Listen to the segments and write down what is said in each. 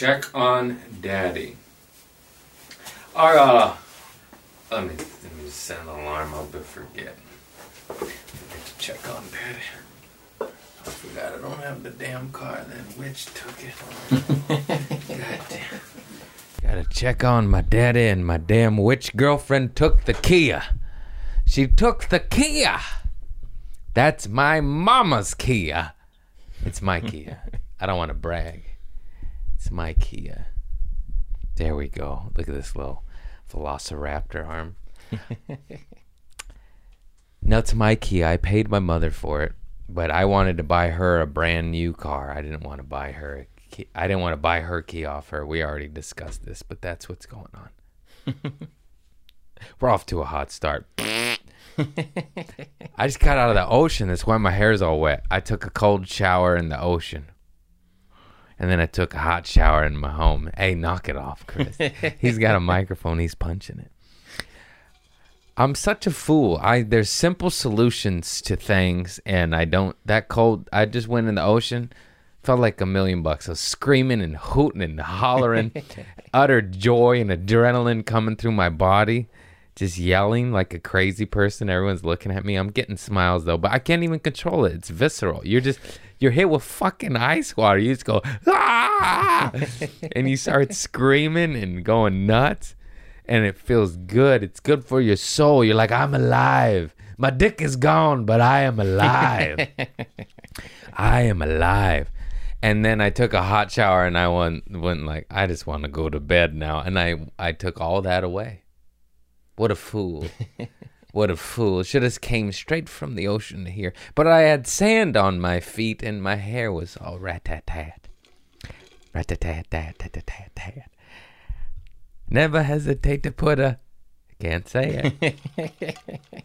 check on daddy. Our, uh, let me, let me just set an alarm up and forget. Forget to check on daddy. I forgot I don't have the damn car. That witch took it. God damn. Gotta check on my daddy and my damn witch girlfriend took the Kia. She took the Kia. That's my mama's Kia. It's my Kia. I don't want to brag. It's my Kia. Uh, there we go. Look at this little velociraptor arm. no, it's my Kia. I paid my mother for it, but I wanted to buy her a brand new car. I didn't want to buy her a Kia. I didn't want to buy her key off her. We already discussed this, but that's what's going on. We're off to a hot start. I just got out of the ocean. That's why my hair's all wet. I took a cold shower in the ocean. And then I took a hot shower in my home. Hey, knock it off, Chris. he's got a microphone. He's punching it. I'm such a fool. I there's simple solutions to things, and I don't. That cold. I just went in the ocean. Felt like a million bucks. I was screaming and hooting and hollering, utter joy and adrenaline coming through my body just yelling like a crazy person. Everyone's looking at me. I'm getting smiles though, but I can't even control it. It's visceral. You're just you're hit with fucking ice water. You just go ah, and you start screaming and going nuts, and it feels good. It's good for your soul. You're like I'm alive. My dick is gone, but I am alive. I am alive. And then I took a hot shower and I went went like I just want to go to bed now, and I I took all that away. What a fool. what a fool. Should have came straight from the ocean here. But I had sand on my feet and my hair was all rat-tat-tat. Rat-tat-tat-tat-tat-tat. Never hesitate to put a... Can't say it.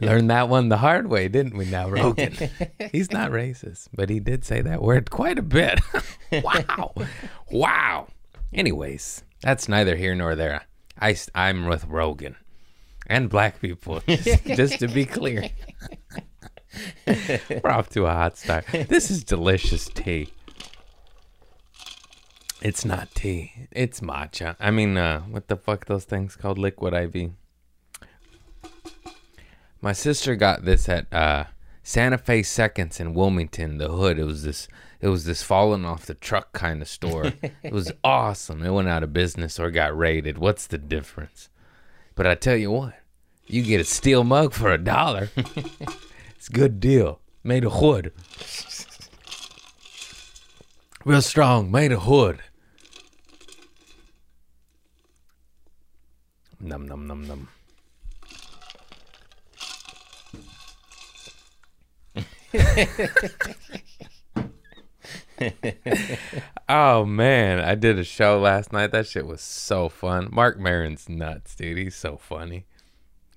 Learned that one the hard way, didn't we now, Rogan? He's not racist, but he did say that word quite a bit. wow. Wow. Anyways, that's neither here nor there. I, I'm with Rogan and black people, just, just to be clear. We're off to a hot start. This is delicious tea. It's not tea. It's matcha. I mean, uh, what the fuck those things called? Liquid IV. My sister got this at uh, Santa Fe Seconds in Wilmington, the hood. It was this it was this falling off the truck kind of store. it was awesome. It went out of business or got raided. What's the difference? But I tell you what, you get a steel mug for a dollar. it's a good deal. Made of wood. Real strong, made of wood. Num num num num. oh man, I did a show last night. That shit was so fun. Marc Maron's nuts, dude. He's so funny.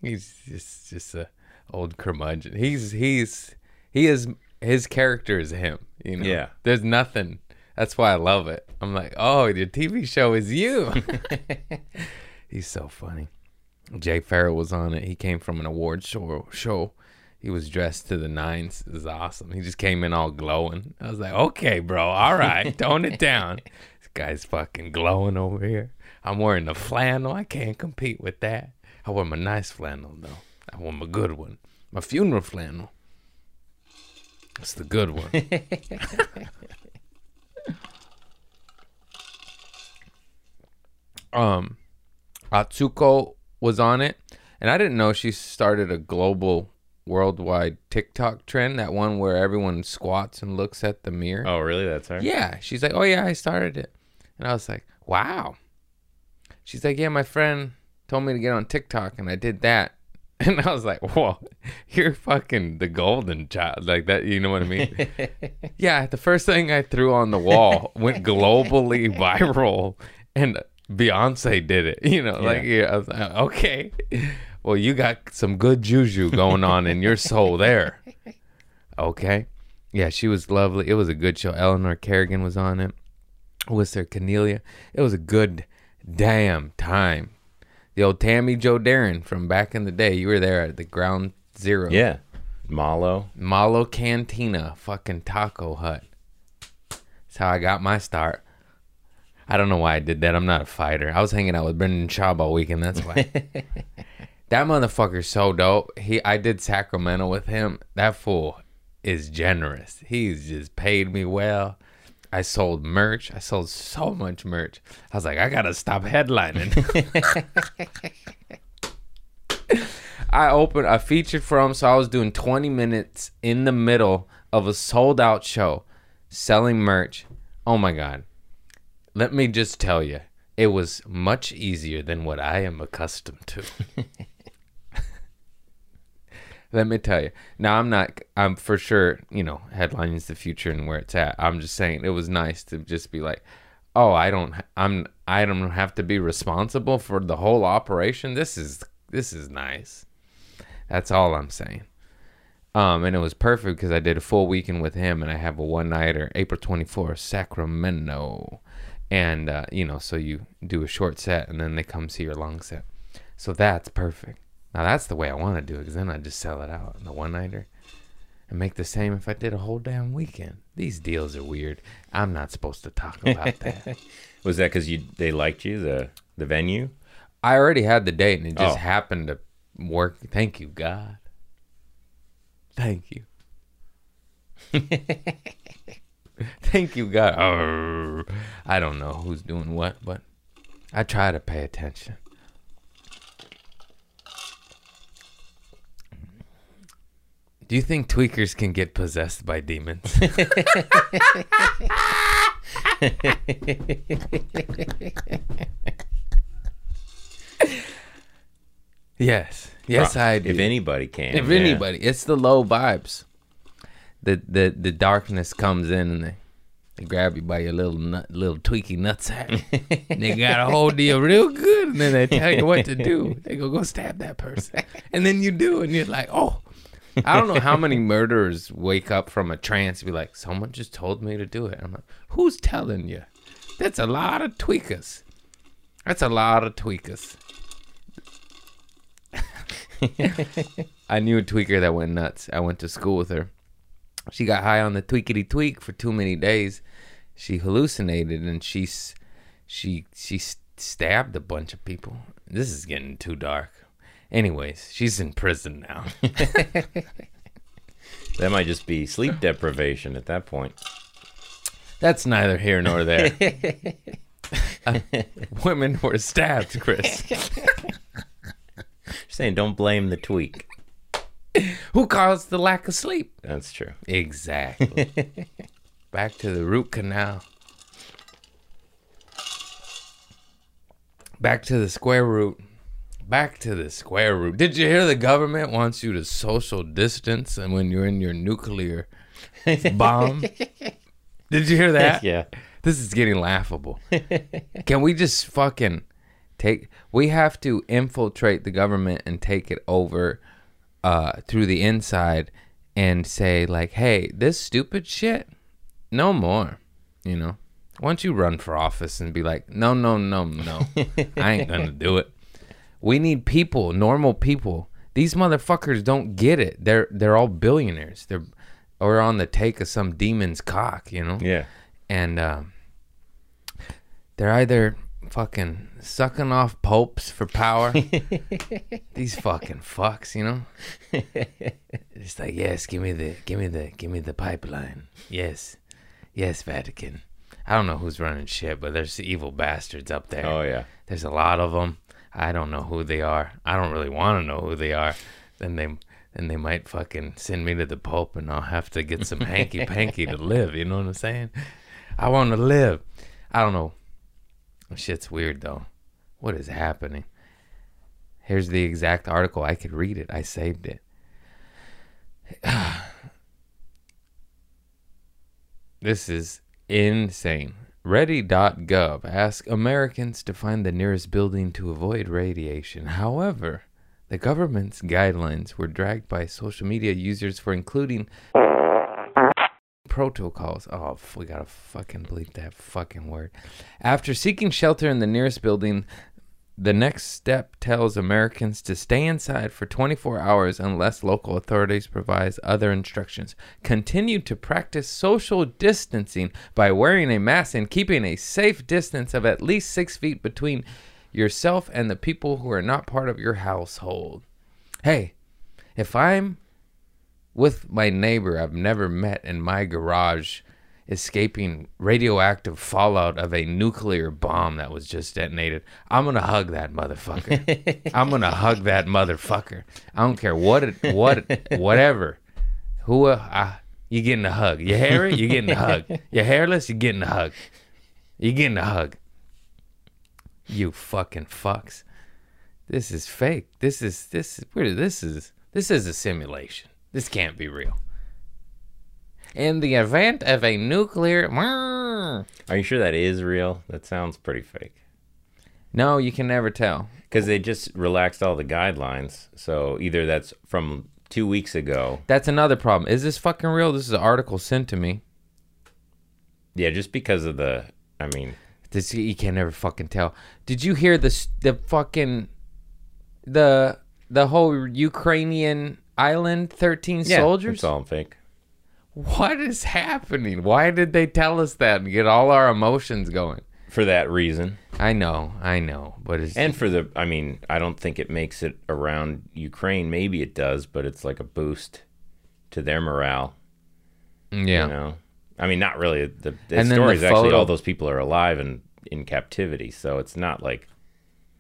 He's just just a old curmudgeon. He's he's he is his character is him. You know. Yeah. There's nothing. That's why I love it. I'm like, oh, your TV show is you. he's so funny. Jay Farrell was on it. He came from an award show show he was dressed to the nines. It was awesome. He just came in all glowing. I was like, okay, bro, all right, tone it down. This guy's fucking glowing over here. I'm wearing the flannel. I can't compete with that. I wear my nice flannel though. I wear my good one. My funeral flannel. That's the good one. um, Atsuko was on it, and I didn't know she started a global worldwide TikTok trend, that one where everyone squats and looks at the mirror. Oh, really? That's her? Yeah. She's like, Oh, yeah, I started it. And I was like, Wow. She's like, Yeah, my friend told me to get on TikTok and I did that. And I was like, Whoa, you're fucking the golden child. Like that, you know what I mean? yeah. The first thing I threw on the wall went globally viral and Beyonce did it. You know, like, yeah, I was like, Okay. Well, you got some good juju going on in your soul there. Okay. Yeah, she was lovely. It was a good show. Eleanor Kerrigan was on it. Was there Cornelia? It was a good damn time. The old Tammy Joe Darren from back in the day. You were there at the ground zero. Yeah. Malo. Malo Cantina, fucking taco hut. That's how I got my start. I don't know why I did that. I'm not a fighter. I was hanging out with Brendan Schaub all weekend. That's why. that motherfucker's so dope. He, I did Sacramento with him. That fool is generous. He's just paid me well. I sold merch. I sold so much merch. I was like, I gotta stop headlining. I opened, I featured for him, so I was doing 20 minutes in the middle of a sold out show selling merch. Oh my God. Let me just tell you, it was much easier than what I am accustomed to. Let me tell you. Now I'm not. I'm for sure. You know, headlining the future and where it's at. I'm just saying it was nice to just be like, oh, I don't. I'm. I don't have to be responsible for the whole operation. This is. This is nice. That's all I'm saying. Um, and it was perfect because I did a full weekend with him, and I have a one nighter, April 24th, Sacramento, and uh, you know, so you do a short set, and then they come see your long set. So that's perfect. Now that's the way I want to do it, because then I just sell it out in the one nighter, and make the same if I did a whole damn weekend. These deals are weird. I'm not supposed to talk about that. Was that because you they liked you the the venue? I already had the date, and it just Oh. happened to work. Thank you, God. Thank you. Thank you, God. Arr. I don't know who's doing what, but I try to pay attention. Do you think tweakers can get possessed by demons? yes. Yes, I do. If anybody can. If yeah. anybody, it's the low vibes. The the the darkness comes in and they, they grab you by your little nut, little tweaky nutsack. and they got a hold of you real good, and then they tell you what to do. They go go stab that person, and then you do, and you're like, oh. I don't know how many murderers wake up from a trance and be like, someone just told me to do it. I'm like, who's telling you? That's a lot of tweakers. That's a lot of tweakers. I knew a tweaker that went nuts. I went to school with her. She got high on the tweakity tweak for too many days. She hallucinated and she she she stabbed a bunch of people. This is getting too dark. Anyways, she's in prison now. That might just be sleep deprivation at that point. That's neither here nor there. Uh, women were stabbed, Chris. saying don't blame the tweak. Who caused the lack of sleep? That's true. Exactly. Back to the root canal. Back to the square root. Back to the square root. Did you hear the government wants you to social distance and when you're in your nuclear bomb? Did you hear that? Yeah. This is getting laughable. Can we just fucking take we have to infiltrate the government and take it over uh through the inside and say like, "Hey, this stupid shit no more." You know? Why don't you run for office and be like, "No, no, no, no. I ain't going to do it." We need people, normal people. These motherfuckers don't get it. They're they're all billionaires. They're or on the take of some demon's cock, you know? Yeah. and um, they're either fucking sucking off popes for power. These fucking fucks, you know. It's like, yes, give me the, give me the, give me the pipeline. Yes, yes, Vatican. I don't know who's running shit, but there's evil bastards up there. Oh yeah. There's a lot of them. I don't know who they are. I don't really want to know who they are. Then they then they might fucking send me to the Pope, and I'll have to get some hanky panky to live. You know what I'm saying? I want to live. I don't know. Shit's weird though. What is happening? Here's the exact article. I could read it. I saved it. This is insane. Ready.gov asks Americans to find the nearest building to avoid radiation. However, the government's guidelines were dragged by social media users for including protocols. Oh, we gotta fucking bleep that fucking word. After seeking shelter in the nearest building, The next step tells Americans to stay inside for 24 hours unless local authorities provide other instructions. Continue to practice social distancing by wearing a mask and keeping a safe distance of at least six feet between yourself and the people who are not part of your household. Hey, if I'm with my neighbor I've never met in my garage escaping radioactive fallout of a nuclear bomb that was just detonated. I'm gonna hug that motherfucker. I'm gonna hug that motherfucker. I don't care what it, what whatever. Who uh, uh, you getting a hug? You hairy? You getting a hug? You hairless? You getting a hug? You getting a hug? You fucking fucks. This is fake. This is this is where this is this is a simulation. This can't be real. In the event of a nuclear Are you sure that is real? That sounds pretty fake. No, you can never tell. Because they just relaxed all the guidelines. So either that's from two weeks ago. That's another problem. Is this fucking real? This is an article sent to me. Yeah, just because of the. I mean, This you can never fucking tell. Did you hear the the fucking the the whole Ukrainian island thirteen yeah, soldiers? It's all fake. What is happening? Why did they tell us that and get all our emotions going? For that reason. I know, I know, but it's And for the. I mean, I don't think it makes it around Ukraine. Maybe it does, but it's like a boost to their morale. yeah. You know? I mean, not really. The, the story the is actually all those people are alive and in captivity. So it's not like.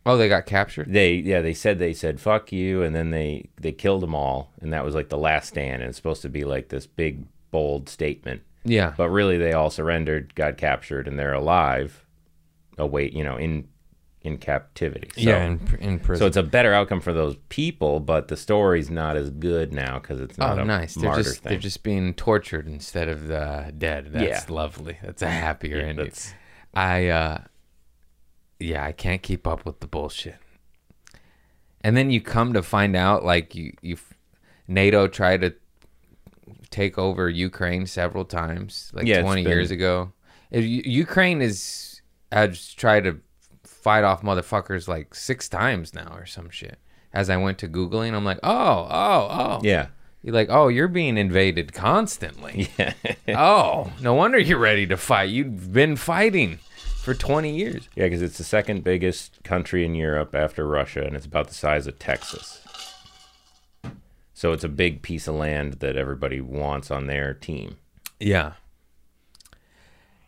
Oh, they got captured. They yeah they said they said fuck you and then they they killed them all and that was like the last stand and it's supposed to be like this big bold statement Yeah, but really they all surrendered got captured and they're alive await you know in in captivity so, yeah, in, in prison. so it's a better outcome for those people but the story's not as good now because it's Oh, not a nice. They're just thing they're just being tortured instead of uh, dead. That's Yeah. lovely. That's a happier Yeah, ending. I uh, yeah, I can't keep up with the bullshit. And then you come to find out, like you, you, NATO tried to take over Ukraine several times, like Yeah, twenty been- years ago. Ukraine is has tried to fight off motherfuckers like six times now or some shit. As I went to googling, I'm like, oh, oh, oh. yeah You're like, oh, you're being invaded constantly. yeah oh, no wonder you're ready to fight. You've been fighting for 20 years. yeah because it's the second biggest country in Europe after Russia and it's about the size of Texas so it's a big piece of land that everybody wants on their team Yeah.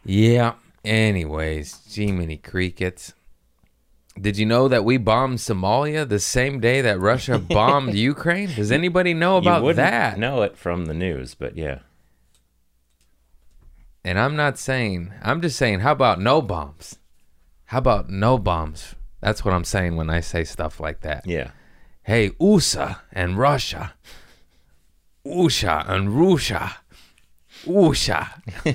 Yeah. Anyways, gee, many crickets. Did you know that we bombed Somalia the same day that Russia bombed Ukraine? Does anybody know about that? know it from the news, but yeah. And I'm not saying, I'm just saying, how about no bombs? How about no bombs? That's what I'm saying when I say stuff like that. Yeah. Hey, USA and Russia. USA and Russia. USA.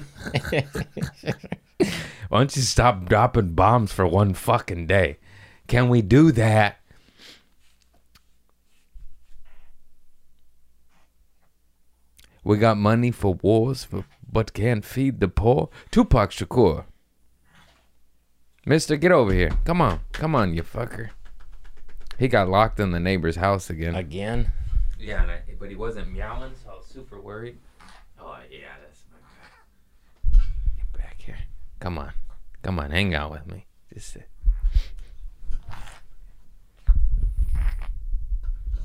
Why don't you stop dropping bombs for one fucking day? Can we do that? We got money for wars, but- but can't feed the poor. Tupac Shakur. Mister, get over here. Come on. Come on, you fucker. He got locked in the neighbor's house again. Again? yeah, and I, but he wasn't meowing, so I was super worried. Oh, yeah, that's my guy. Get back here. Come on. Come on, hang out with me. Just sit.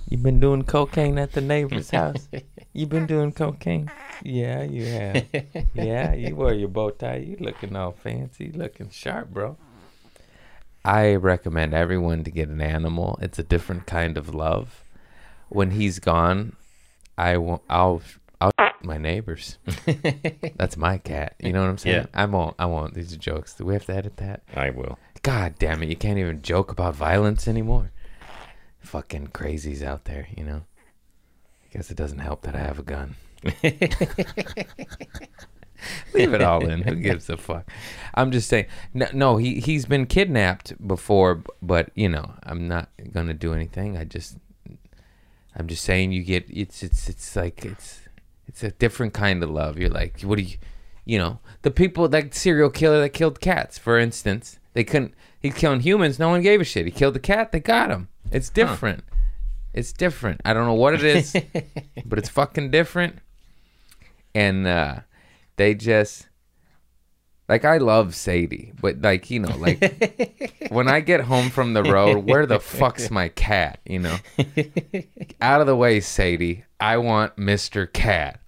You been doing cocaine at the neighbor's house? You've been doing cocaine? Yeah, you have. yeah, you wear your bow tie. You looking all fancy. You looking sharp, bro. I recommend everyone to get an animal. It's a different kind of love. When he's gone, I won't. I'll. I'll my neighbors. That's my cat. You know what I'm saying? Yeah. I won't. I won't. These are jokes. Do we have to edit that? I will. God damn it! You can't even joke about violence anymore. Fucking crazies out there, you know. I guess it doesn't help that I have a gun. Leave it all in. Who gives a fuck? I'm just saying. No, no, he he's been kidnapped before, but you know, I'm not gonna do anything. I just, I'm just saying, you get it's it's it's like it's it's a different kind of love. You're like, what do you, you know, the people that serial killer that killed cats, for instance, they couldn't. He's killing humans. No one gave a shit. He killed the cat. They got him. It's different. It's different. I don't know what it is, but it's fucking different. And uh, they just like I love Sadie, but like you know, like when I get home from the road, where the fuck's my cat? You know, out of the way, Sadie. I want Mister Cat.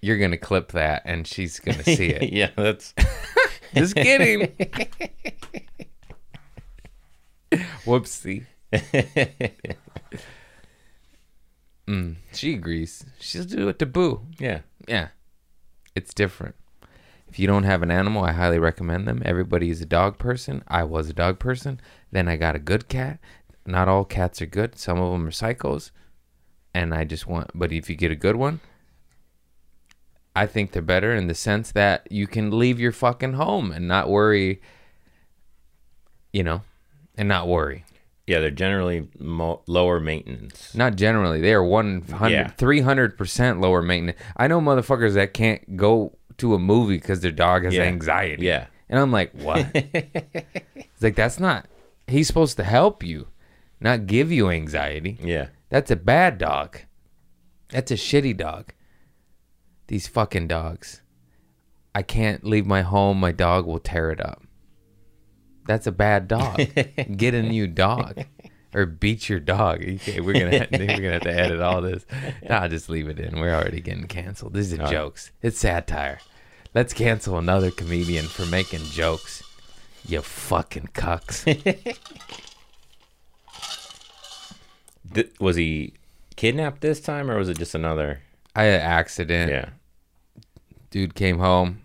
You're gonna clip that, and she's gonna see it. yeah, that's Just kidding. Whoopsie. Mm, she agrees. She'll do it to Boo. yeah. Yeah. It's different. If you don't have an animal, I highly recommend them. Everybody is a dog person. I was a dog person. Then I got a good cat. Not all cats are good. Some of them are psychos. And I just want, but if you get a good one, I think they're better in the sense that you can leave your fucking home and not worry, you know, and not worry. Yeah, they're generally mo- lower maintenance. Not generally. They are 100, Yeah. 300% lower maintenance. I know motherfuckers that can't go to a movie because their dog has Yeah. anxiety. Yeah. And I'm like, what? it's like, that's not, he's supposed to help you, not give you anxiety. Yeah. That's a bad dog. That's a shitty dog. These fucking dogs. I can't leave my home. My dog will tear it up. That's a bad dog. Get a new dog, or beat your dog. Okay, we're gonna we're gonna have to edit all this. Nah, just leave it in. We're already getting canceled. These are right. jokes. It's satire. Let's cancel another comedian for making jokes. You fucking cucks. Th- was he kidnapped this time, or was it just another? I had an accident. Yeah. dude came home.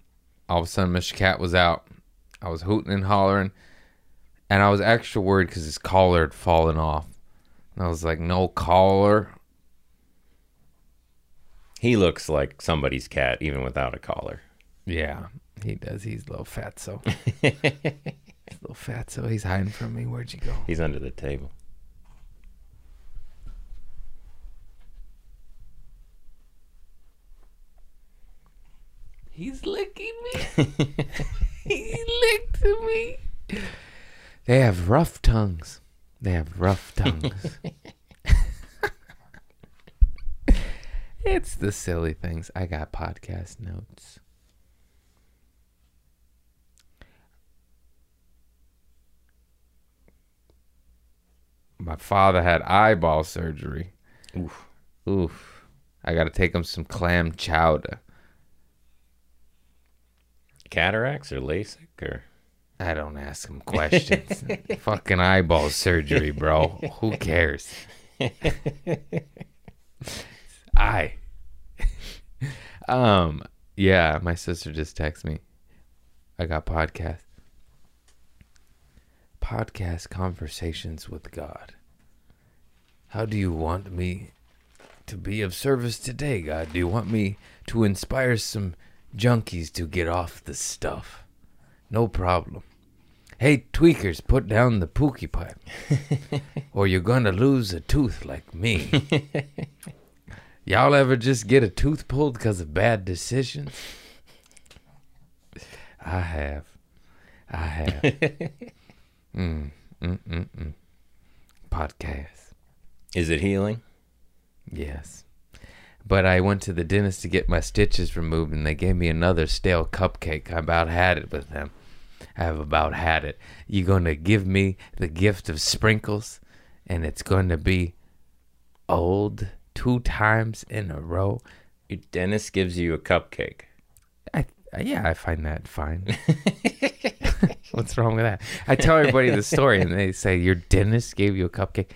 All of a sudden, Mr. Cat was out. I was hooting and hollering, and I was extra worried because his collar had fallen off. And I was like, "No collar." He looks like somebody's cat, even without a collar. Yeah, he does. He's a little fat, so he's a little fat, so he's hiding from me. Where'd you go? He's under the table. He's licking me. he licked me. They have rough tongues. They have rough tongues. it's the silly things. I got podcast notes. My father had eyeball surgery. Oof. Oof. I got to take him some clam chowder. Cataracts or LASIK or I don't ask him questions. Fucking eyeball surgery, bro. Who cares? I. um. Yeah, my sister just texted me. I got podcast. Podcast conversations with God. How do you want me to be of service today, God? Do you want me to inspire some junkies to get off the stuff? No problem. Hey, tweakers, put down the pookie pipe, or you're gonna lose a tooth like me. Y'all ever just get a tooth pulled because of bad decisions? I have. I have. mm, mm, mm, mm. Podcast. is it healing? Yes. But I went to the dentist to get my stitches removed and they gave me another stale cupcake. I about had it with them. I have about had it. You're going to give me the gift of sprinkles and it's going to be old two times in a row. Your dentist gives you a cupcake. I uh, yeah, I find that fine. What's wrong with that? I tell everybody the story and they say your dentist gave you a cupcake.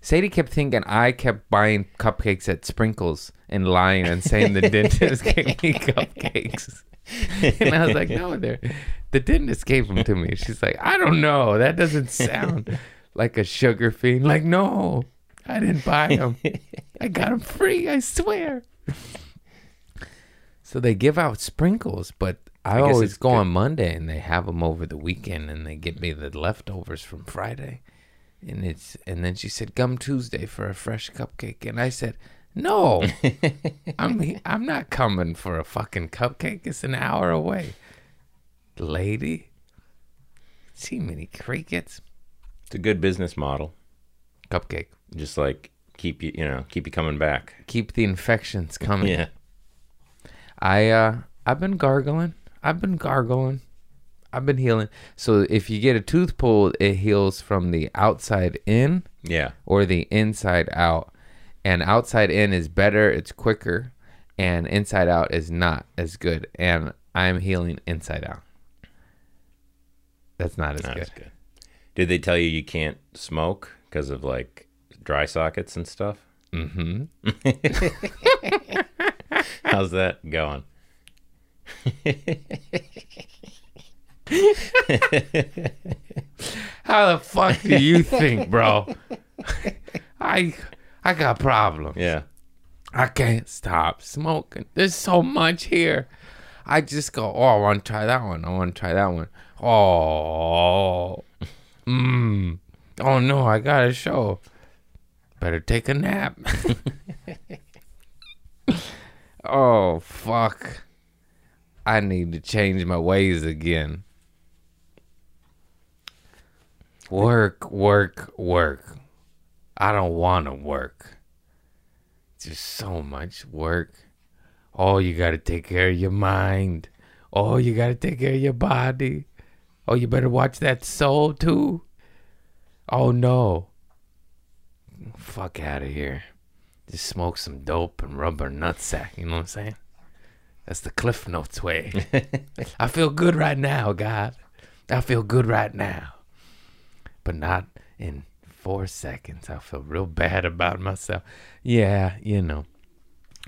Sadie kept thinking I kept buying cupcakes at Sprinkles and lying and saying the dentist gave me cupcakes. And I was like, no, they're, the dentist gave them to me. She's like, I don't know. That doesn't sound like a sugar fiend. Like, no, I didn't buy them. I got them free, I swear. So they give out sprinkles, but I, I always go good. on Monday and they have them over the weekend and they get me the leftovers from Friday. And it's and then she said, gum Tuesday for a fresh cupcake." And I said, No, I'm I'm not coming for a fucking cupcake. It's an hour away, lady. See many crickets. It's a good business model. Cupcake. Just like keep you, you know, keep you coming back. Keep the infections coming. Yeah. I uh I've been gargling. I've been gargling. I've been healing. So if you get a tooth pulled, it heals from the outside in Yeah. or the inside out. And outside in is better, it's quicker, and inside out is not as good. And I'm healing inside out. That's not as That's good. good. Did they tell you you can't smoke because of like dry sockets and stuff? Mm-hmm. How's that going? How the fuck do you think, bro? I I got problems. Yeah. I can't stop smoking. There's so much here. I just go, oh, I want to try that one. I want to try that one. Oh, mmm. Oh no, I got a show. Better take a nap. oh fuck. I need to change my ways again. Work, work, work. I don't want to work. Just so much work. Oh, you got to take care of your mind. Oh, you got to take care of your body. Oh, you better watch that soul too. Oh no. Fuck out of here. Just smoke some dope and rub her nutsack. You know what I'm saying? That's the Cliff Notes way. I feel good right now, God. I feel good right now. But not in four seconds. I feel real bad about myself. Yeah, you know.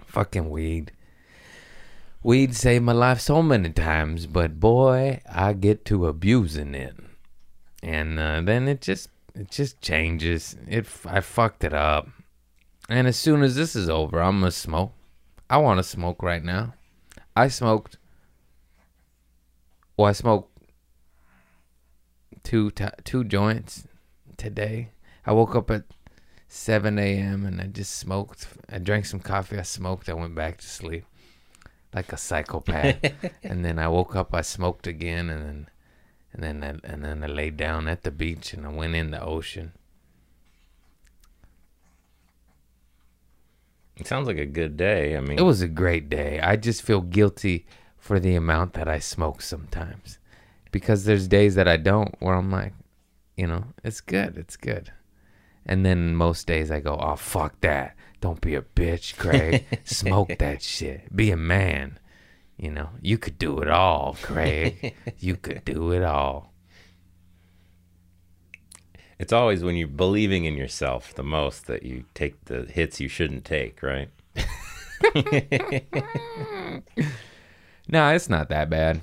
Fucking weed. Weed saved my life so many times, but boy, I get to abusing it. And uh, then it just it just changes. It I fucked it up. And as soon as this is over, I'm gonna smoke. I want to smoke right now. I smoked. Well, I smoked two t- two joints today. I woke up at 7 a.m. and I just smoked. I drank some coffee. I smoked. I went back to sleep like a psychopath. and then I woke up. I smoked again, and then and then I, and then I laid down at the beach and I went in the ocean. It sounds like a good day. I mean, It was a great day. I just feel guilty for the amount that I smoke sometimes. Because there's days that I don't where I'm like, you know, it's good, it's good. And then most days I go, oh, fuck that. Don't be a bitch, Craig. Smoke that shit. Be a man. You know, you could do it all, Craig. you could do it all. it's always when you're believing in yourself the most that you take the hits you shouldn't take, right? No, it's not that bad.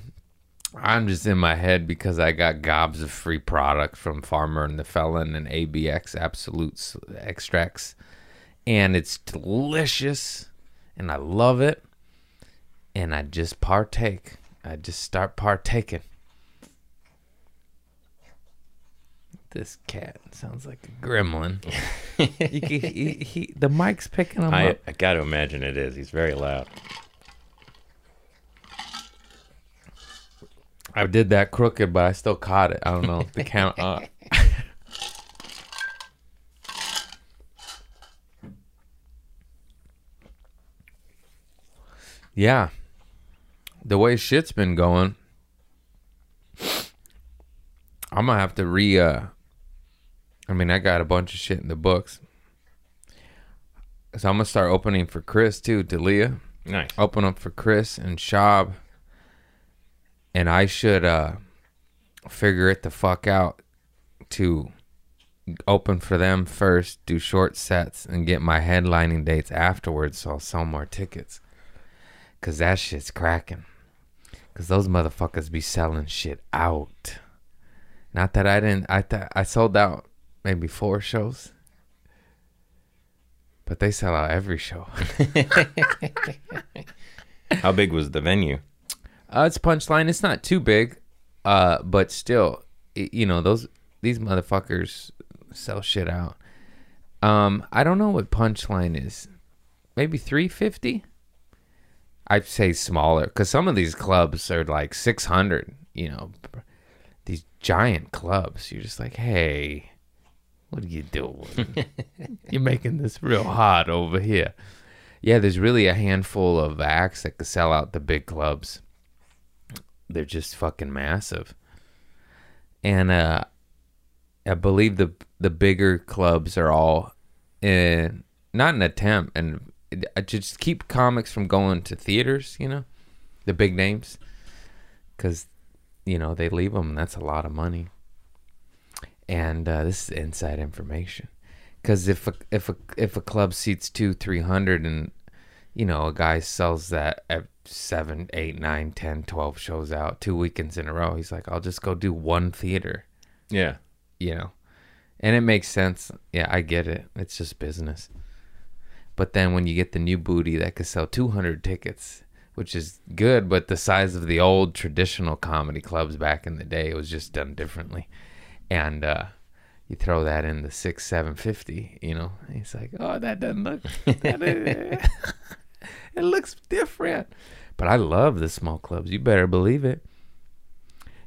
I'm just in my head because I got gobs of free product from Farmer and the Felon and ABX Absolutes extracts. And it's delicious and I love it. And I just partake. I just start partaking. This cat sounds like a gremlin. Can- he, he- the mic's picking him I, up. I got to imagine it is. He's very loud. I did that crooked, but I still caught it. I don't know. The count up. yeah. The way shit's been going, I'm gonna have to re uh I mean I got a bunch of shit in the books. So I'm gonna start opening for Chris too, D'Elia Nice. open up for Chris and Schaub, and I should uh figure it the fuck out to open for them first, do short sets, and get my headlining dates afterwards, so I'll sell more tickets. Cause that shit's cracking. Cause those motherfuckers be selling shit out. Not that I didn't. I th- I sold out maybe four shows. But they sell out every show. How big was the venue? Uh, it's punchline. It's not too big, uh, but still, y- you know those these motherfuckers sell shit out. Um, I don't know what punchline is. maybe 350. I'd say smaller because some of these clubs are like 600. You know, these giant clubs. You're just like, hey, what are you doing? You're making this real hot over here. Yeah, there's really a handful of acts that could sell out the big clubs. They're just fucking massive. And uh I believe the the bigger clubs are all in not an attempt and just keep comics from going to theaters, you know, the big names, because you know they leave them. That's a lot of money. And uh, this is inside information, because if a if a if a club seats two three hundred and you know a guy sells that at seven eight nine ten twelve shows out two weekends in a row, he's like, I'll just go do one theater. Yeah. you know? And it makes sense. Yeah i get it. It's just business. But then when you get the new booty that could sell 200 tickets which is good but the size of the old traditional comedy clubs back in the day it was just done differently. And uh you throw that in the six seven fifty you know? And he's like oh that doesn't look that it looks different but i love the small clubs you better believe it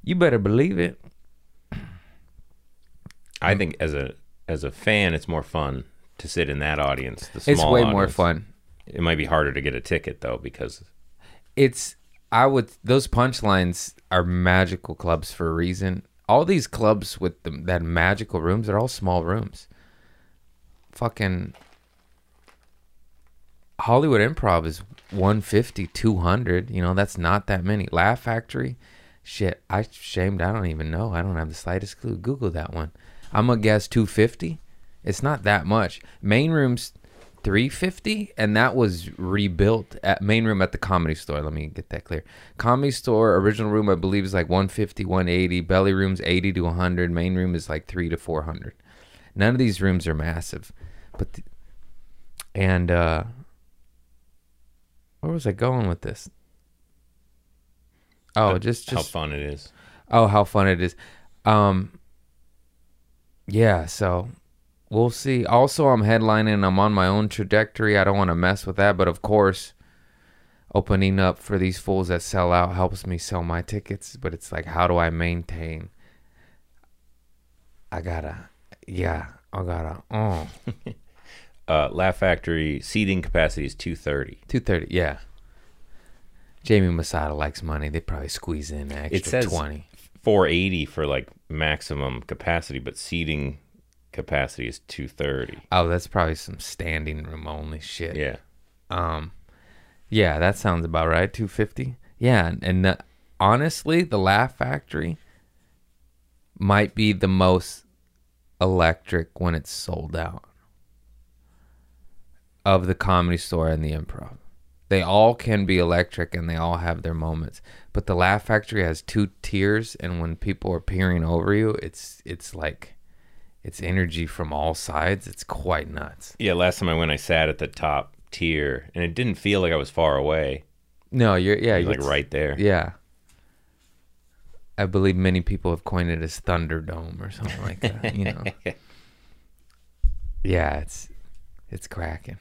you better believe it I think as a as a fan, it's more fun to sit in that audience. The it's small way more fun It might be harder to get a ticket though because it's I would those punchlines are magical clubs for a reason. All these clubs with the, that magical rooms, they're all small rooms. Fucking Hollywood Improv is 150, 200. You know, that's not that many. Laugh Factory, shit, I shamed. I don't even know. I don't have the slightest clue. Google that one. I'm gonna guess 250. It's not that much. Main rooms 350 and that was rebuilt at main room at the comedy store let me get that clear comedy store original room i believe is like 150 180 belly rooms 80 to 100 main room is like 3 to 400 none of these rooms are massive but and uh where was i going with this oh just how fun it is. Oh, how fun it is. Um Yeah, so we'll see. Also, I'm headlining. I'm on my own trajectory. I don't want to mess with that, but of course, opening up for these fools that sell out helps me sell my tickets, but it's like how do I maintain I got to yeah, I got to oh, Uh, Laugh Factory seating capacity is two thirty. 230. Yeah. Jamie Masada likes money. They probably squeeze in extra It says 20. Four eighty for like maximum capacity, but seating capacity is two thirty. Oh, that's probably some standing room only shit. Yeah. Um, yeah, that sounds about right. Two fifty. Yeah, and, and the, honestly, the Laugh Factory might be the most electric when it's sold out of the comedy store and the improv. They all can be electric and they all have their moments. But the Laugh Factory has two tiers and when people are peering over you, it's it's like it's energy from all sides. It's quite nuts. Yeah, last time I went, I sat at the top tier, and it didn't feel like I was far away. No, you're yeah, was like right there. Yeah. I believe many people have coined it as Thunderdome or something like that. You know. yeah, it's it's cracking.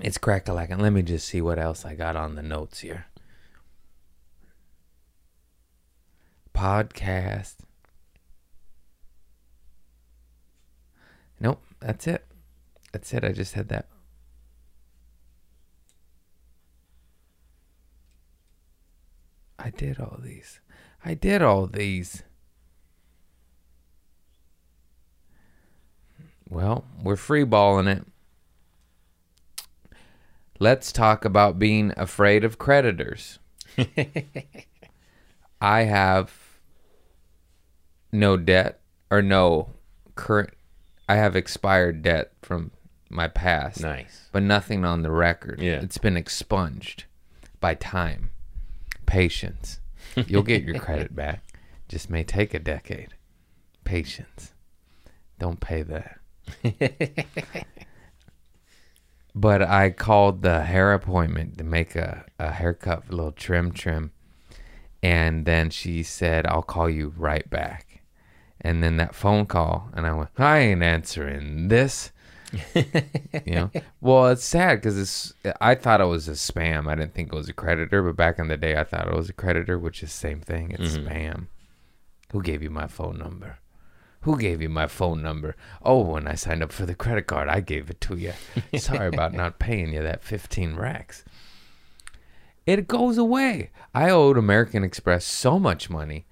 It's crackalacking. Let me just see what else I got on the notes here. Podcast. Nope, that's it. That's it. I just had that. I did all these. I did all these. Well, we're free balling it. Let's talk about being afraid of creditors. I have no debt or no current I have expired debt from my past Nice. but nothing on the record. Yeah. It's been expunged by time, patience. You'll get your credit back. Just may take a decade. Patience. Don't pay that. but I called the hair appointment to make a, a haircut, a little trim trim. And then she said, I'll call you right back. And then that phone call, and I went, I ain't answering this. you know, well, it's sad because it's. I thought it was a spam. I didn't think it was a creditor, but back in the day, I thought it was a creditor, which is same thing. It's mm-hmm. spam. Who gave you my phone number? Who gave you my phone number? Oh, when I signed up for the credit card, I gave it to you. Sorry about not paying you that 15 racks. It goes away. I owed American Express so much money.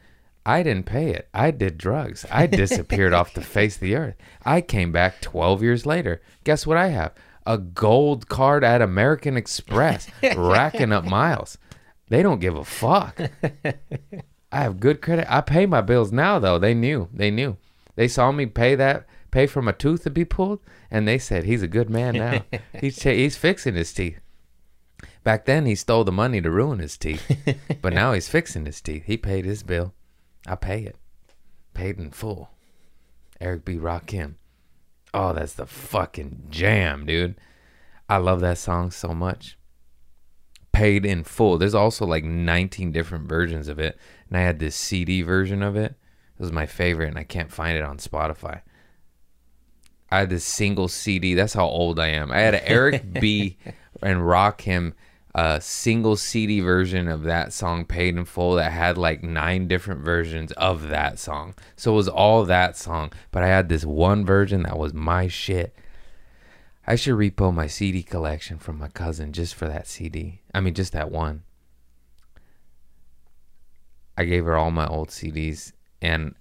I didn't pay it. I did drugs. I disappeared off the face of the earth. I came back 12 years later. Guess what I have? A gold card at American Express, racking up miles. They don't give a fuck. I have good credit. I pay my bills now though. They knew. They knew. They saw me pay that pay for my tooth to be pulled and they said he's a good man now. he's he's fixing his teeth. Back then he stole the money to ruin his teeth. but now he's fixing his teeth. He paid his bill. I pay it. Paid in full. Eric B. Rakim. Oh, that's the fucking jam, dude. I love that song so much. Paid in full. There's also like 19 different versions of it. And I had this CD version of it. It was my favorite, and I can't find it on Spotify. I had this single CD. That's how old I am. I had an Eric B. and Rakim a single CD version of that song paid in full that had like nine different versions of that song. So it was all that song, but I had this one version that was my shit. I should repo my CD collection from my cousin just for that CD. I mean, just that one. I gave her all my old CDs and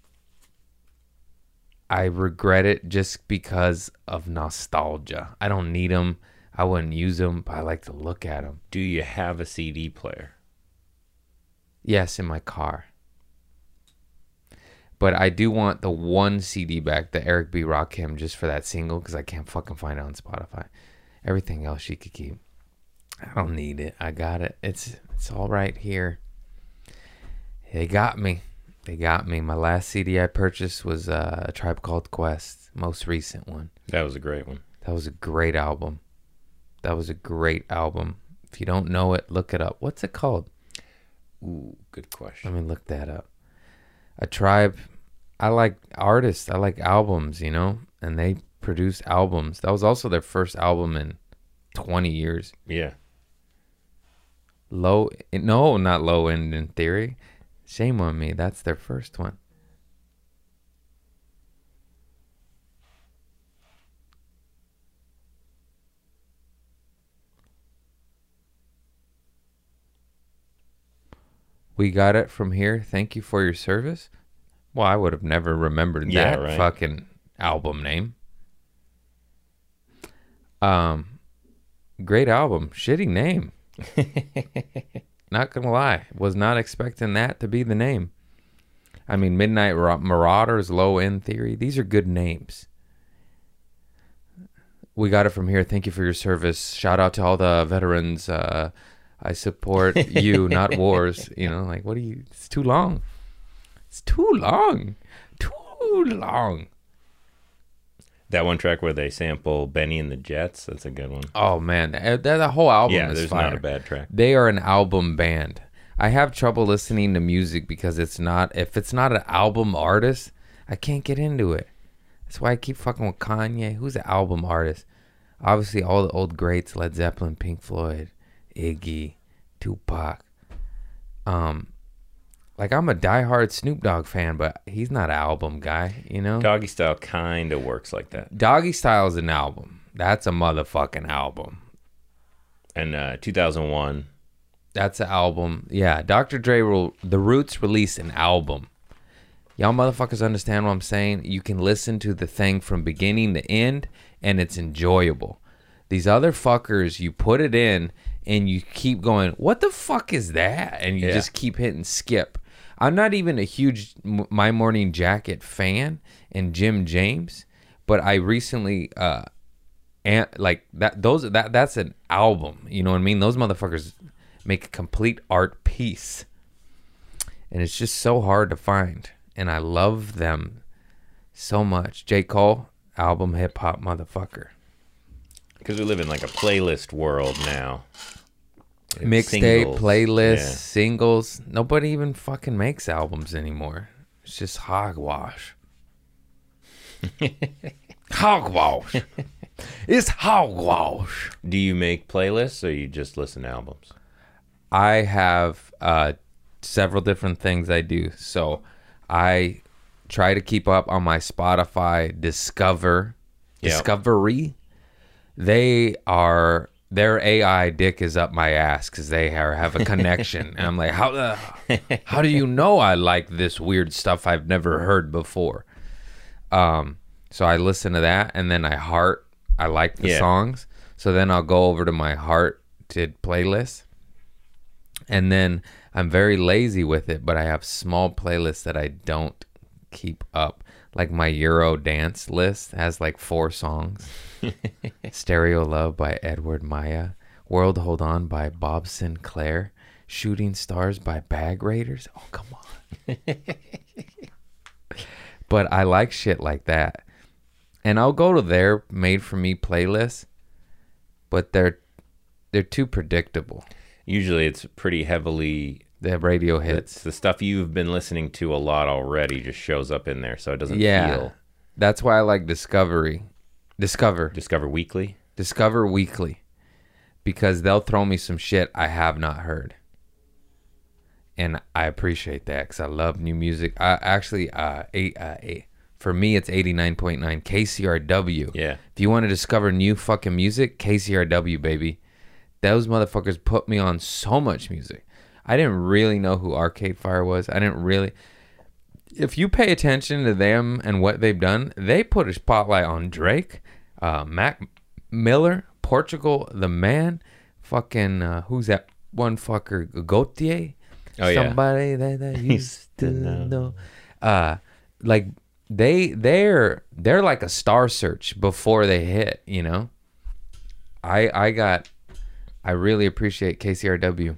I regret it just because of nostalgia. I don't need them. I wouldn't use them, but I like to look at them. Do you have a CD player? Yes, in my car. But I do want the one CD back, the Eric B. Rakim, just for that single, because I can't fucking find it on Spotify. Everything else she could keep. I don't need it. I got it. It's it's all right here. They got me. They got me. My last CD I purchased was uh, a Tribe Called Quest, most recent one. That was a great one. That was a great album. That was a great album. If you don't know it, look it up. What's it called? Ooh, good question. Let me look that up. A tribe. I like artists. I like albums, you know, and they produce albums. That was also their first album in 20 years. Yeah. Low, no, not low end in theory. Shame on me. That's their first one. We got it from here. Thank you for your service. Well, I would have never remembered Yeah, that right. fucking album name. Um, great album. Shitty name. not gonna lie, was not expecting that to be the name. I mean, Midnight Ra- Marauders, Low End Theory. These are good names. We got it from here. Thank you for your service. Shout out to all the veterans. Uh, I support you, not wars. You know, like what do you? It's too long. It's too long. Too long. That one track where they sample Bennie and the Jets, that's a good one. Oh man, that, that whole album yeah, is there's fire. not a bad track. They are an album band. I have trouble listening to music because it's not if it's not an album artist, I can't get into it. That's why I keep fucking with Kanye. Who's an album artist? Obviously all the old greats, Led Zeppelin, Pink Floyd, Iggy, Tupac. Um like I'm a diehard Snoop Dogg fan, but he's not an album guy, you know? Doggy Style kind of works like that. Doggy Style is an album. That's a motherfucking album. And uh, 2001, That's an album. Yeah, Dr. Dre will The Roots released an album. Y'all motherfuckers understand what I'm saying? You can listen to the thing from beginning to end and it's enjoyable. These other fuckers, you put it in and you keep going, what the fuck is that? And you Yeah. just keep hitting skip. I'm not even a huge My Morning Jacket fan and Jim James, but I recently uh and like that those that that's an album you know what i mean? Those motherfuckers make a complete art piece. And it's just so hard to find and i love them so much. J. Cole album hip hop motherfucker. Because we live in like a playlist world now. Mixtape playlists Yeah. singles nobody even fucking makes albums anymore it's just hogwash hogwash It's hogwash. Do you make playlists or you just listen to albums? I have uh, several different things I do. So I try to keep up on my Spotify Discover Yeah. Discovery. They are their AI dick is up my ass because they are, have a connection, and I'm like, how the how do you know I like this weird stuff I've never heard before? Um, so I listen to that, and then I heart. I like the Yeah. songs, so then I'll go over to my hearted playlist, and then I'm very lazy with it, but I have small playlists that I don't keep up. Like my Euro dance list has like four songs. Stereo Love by Edward Maya, World Hold On by Bob Sinclar, Shooting Stars by Bag Raiders. Oh, come on. but I like shit like that. And I'll go to their made for me playlist, but they're they're too predictable. Usually it's pretty heavily The radio it's hits. the stuff you've been listening to a lot already just shows up in there so it doesn't Yeah. feel That's why I like Discovery. Discover. Discover Weekly. Discover Weekly because they'll throw me some shit I have not heard. And I appreciate that because I love new music. I actually, uh, eight, uh, eight, for me, it's 89.9 KCRW. Yeah. If you want to discover new fucking music, KCRW, baby. Those motherfuckers put me on so much music. I didn't really know who Arcade Fire was. I didn't really. If you pay attention to them and what they've done, they put a spotlight on Drake, uh, Mac Miller, Portugal, the man, fucking, uh, who's that one fucker, Gotye? Oh, yeah. Somebody that I used to to know. know. Uh, like they they're they're like a star search before they hit, you know. I I got I really appreciate KCRW.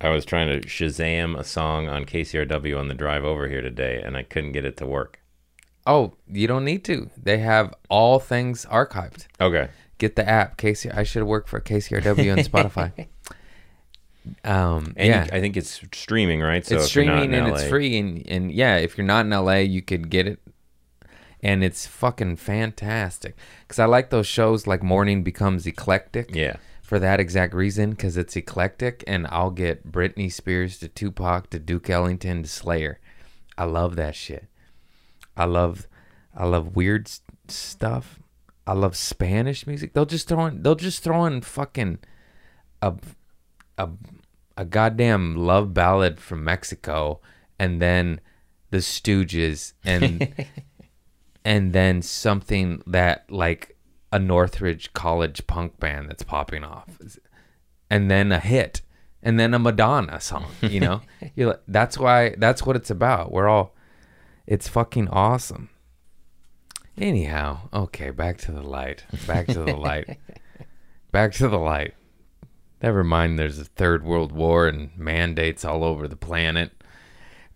I was trying to Shazam a song on KCRW on the drive over here today and I couldn't get it to work. Oh, you don't need to. They have all things archived. Okay. Get the app. KC I should have worked for KCRW on Spotify. Um And yeah. you- I think it's streaming, right? So it's if you're not streaming in and it's free and and yeah, if you're not in LA, you could get it. And it's fucking fantastic cuz I like those shows like Morning Becomes Eclectic. Yeah. For that exact reason because it's eclectic and i'll get britney spears to tupac to duke ellington to slayer. I love that shit. I love i love weird stuff. I love spanish music. They'll just throw in they'll just throw in fucking a a, a goddamn love ballad from mexico and then the stooges and and then something that like a Northridge College punk band that's popping off, and then a hit, and then a Madonna song. You know, You're like, that's why that's what it's about. We're all, it's fucking awesome. Anyhow, okay, back to the light. Back to the light. back to the light. Never mind. There's a third world war and mandates all over the planet.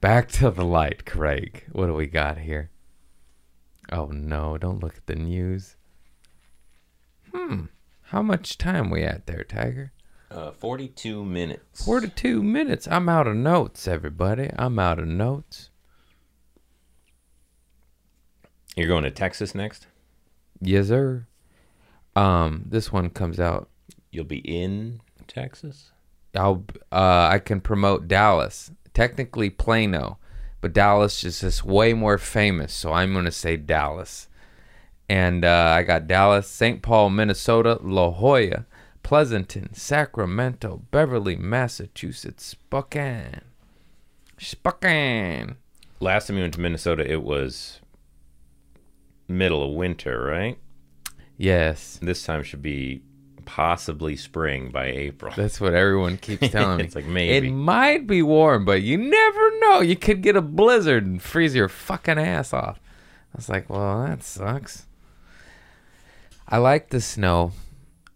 Back to the light, Craig. What do we got here? Oh no! Don't look at the news. Hmm. How much time we at there, Tiger? Uh, 42 minutes. Forty-two minutes. I'm out of notes, everybody. I'm out of notes. You're going to Texas next? Yes, sir. Um, this one comes out. You'll be in Texas? I'll. Uh, I can promote Dallas. Technically Plano, but Dallas is just way more famous. So I'm gonna say Dallas. And uh, I got Dallas, St. Paul, Minnesota, La Jolla, Pleasanton, Sacramento, Beverly, Massachusetts, Spokane. Spokane. Last time you went to Minnesota, it was middle of winter, right? Yes. This time should be possibly spring by April. That's what everyone keeps telling me. It's like maybe. It might be warm, but you never know. You could get a blizzard and freeze your fucking ass off. I was like, well, that sucks. I like the snow.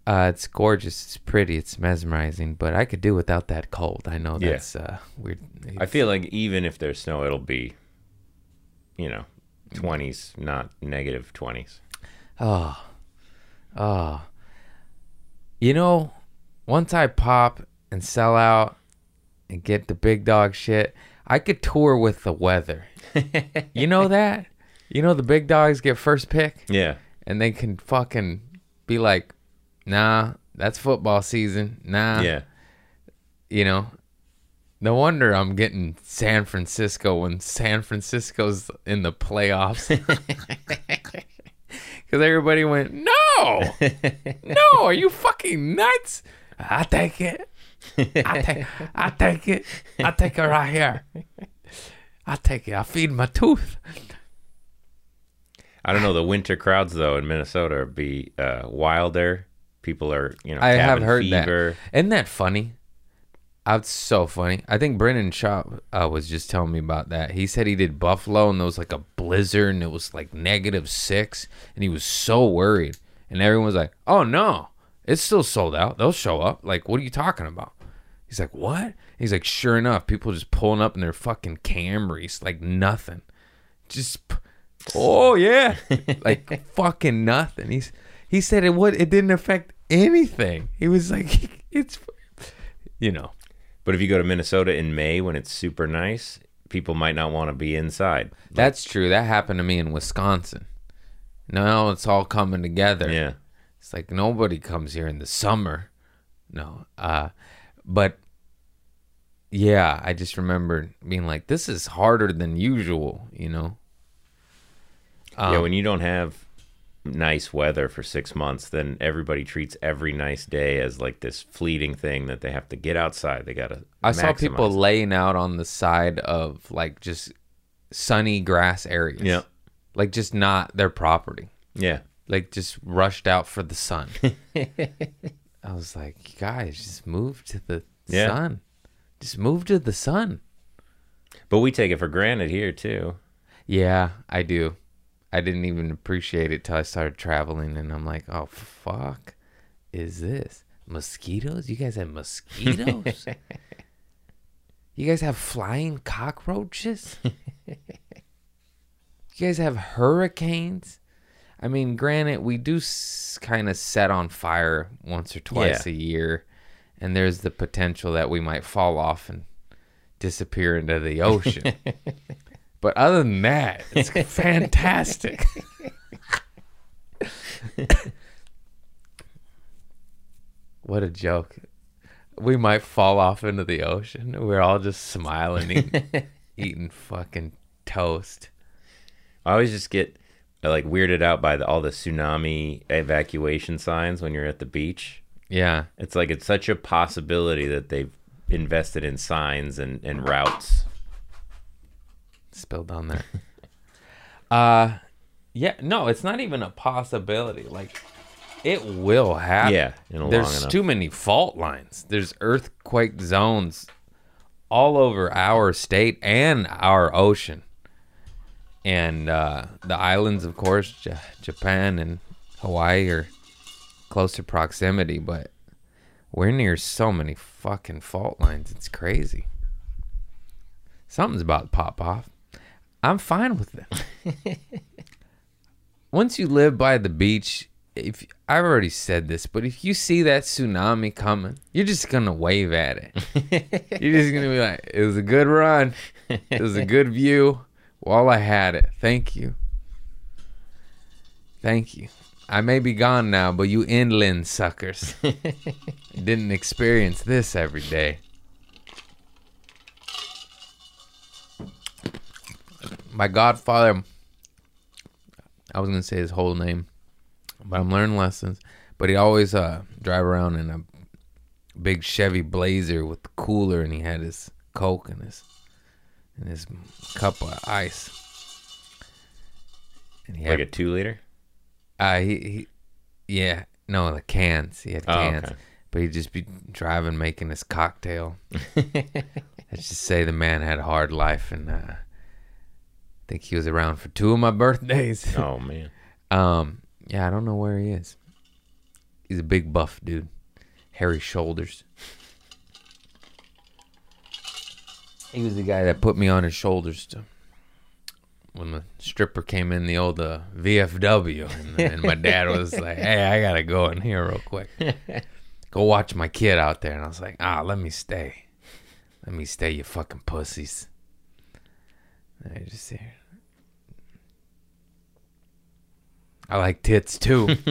Uh, it's gorgeous. It's pretty. It's mesmerizing. But I could do without that cold. I know Yeah. that's uh, weird. I feel like even if there's snow, it'll be, you know, 20s, not negative 20s. Oh, oh. You know, once I pop and sell out and get the big dog shit, I could tour with the weather. you know that? You know the big dogs get first pick Yeah. And they can fucking be like, nah, that's football season. Nah, yeah. you know. No wonder I'm getting San Francisco when San Francisco's in the playoffs. Because everybody went, no, no, are you fucking nuts? I take it. I take, I take it. I take it right here. I take it. I feed my tooth. I don't know. The winter crowds though in Minnesota would be uh, wilder. People are, you know, I have cabin heard fever. that. Isn't that funny? That's so funny. I think Brendan Schaub uh, was just telling me about that. He said he did Buffalo and there was like a blizzard and it was like negative six and he was so worried. And everyone was like, oh no, it's still sold out. They'll show up. Like, what are you talking about? He's like, what? He's like, sure enough, people just pulling up in their fucking Camrys like nothing. Just, oh yeah, like fucking nothing. He's he said it would it didn't affect anything. He was like, it's, you know. But if you go to Minnesota in May when it's super nice, people might not want to be inside. That's true. That happened to me in Wisconsin. Now it's all coming together. Yeah. It's like nobody comes here in the summer. No. Uh but yeah, I just remember being like this is harder than usual, you know. Yeah, Um, when you don't have nice weather for six months, then everybody treats every nice day as like this fleeting thing that they have to get outside. They gotta. I saw people laying out on the side of like just sunny grass areas. Yeah. Like just not their property. Yeah. Like just rushed out for the sun. I was like, guys, just move to the Yeah. sun. Just move to the sun. But we take it for granted here too. Yeah, I do. I didn't even appreciate it till I started traveling, and I'm like, oh fuck, is this mosquitoes? You guys have mosquitoes? you guys have flying cockroaches? you guys have hurricanes? I mean, granted, we do s- kind of set on fire once or twice Yeah. a year, and there's the potential that we might fall off and disappear into the ocean. But other than that, it's fantastic. what a joke. We might fall off into the ocean. We're all just smiling, eating, eating fucking toast. I always just get like weirded out by the, all the tsunami evacuation signs when you're at the beach. Yeah. It's like it's such a possibility that they've invested in signs and, and routes. Spilled on there. uh yeah, no, it's not even a possibility. Like it will happen. Yeah, in a There's enough. too many fault lines. There's earthquake zones all over our state and our ocean. And uh, the islands, of course, J- Japan and Hawaii are close to proximity, but we're near so many fucking fault lines. It's crazy. Something's about to pop off. I'm fine with it. Once you live by the beach, if I've already said this, but if you see that tsunami coming, you're just gonna wave at it. you're just gonna be like, "It was a good run. It was a good view. While I had it, thank you, thank you. I may be gone now, but you inland suckers didn't experience this every day." My godfather i was gonna say his whole name but i'm learning lessons. But he always uh drive around in a big chevy blazer with the cooler and he had his coke and his and his cup of ice. And he Like had a two liter? uh he, he yeah no the cans. He had Oh, cans. okay. but he'd just be driving making his cocktail. Let's just say the man had a hard life and uh think he was around for two of my birthdays. Oh man. Um, yeah, I don't know where he is. He's a big buff dude, hairy shoulders. He was the guy that put me on his shoulders to when the stripper came in the old uh, VFW, and, and my dad was like, "Hey, I gotta go in here real quick, go watch my kid out there." And I was like, "Ah, let me stay, let me stay, you fucking pussies." I just here. I like tits too.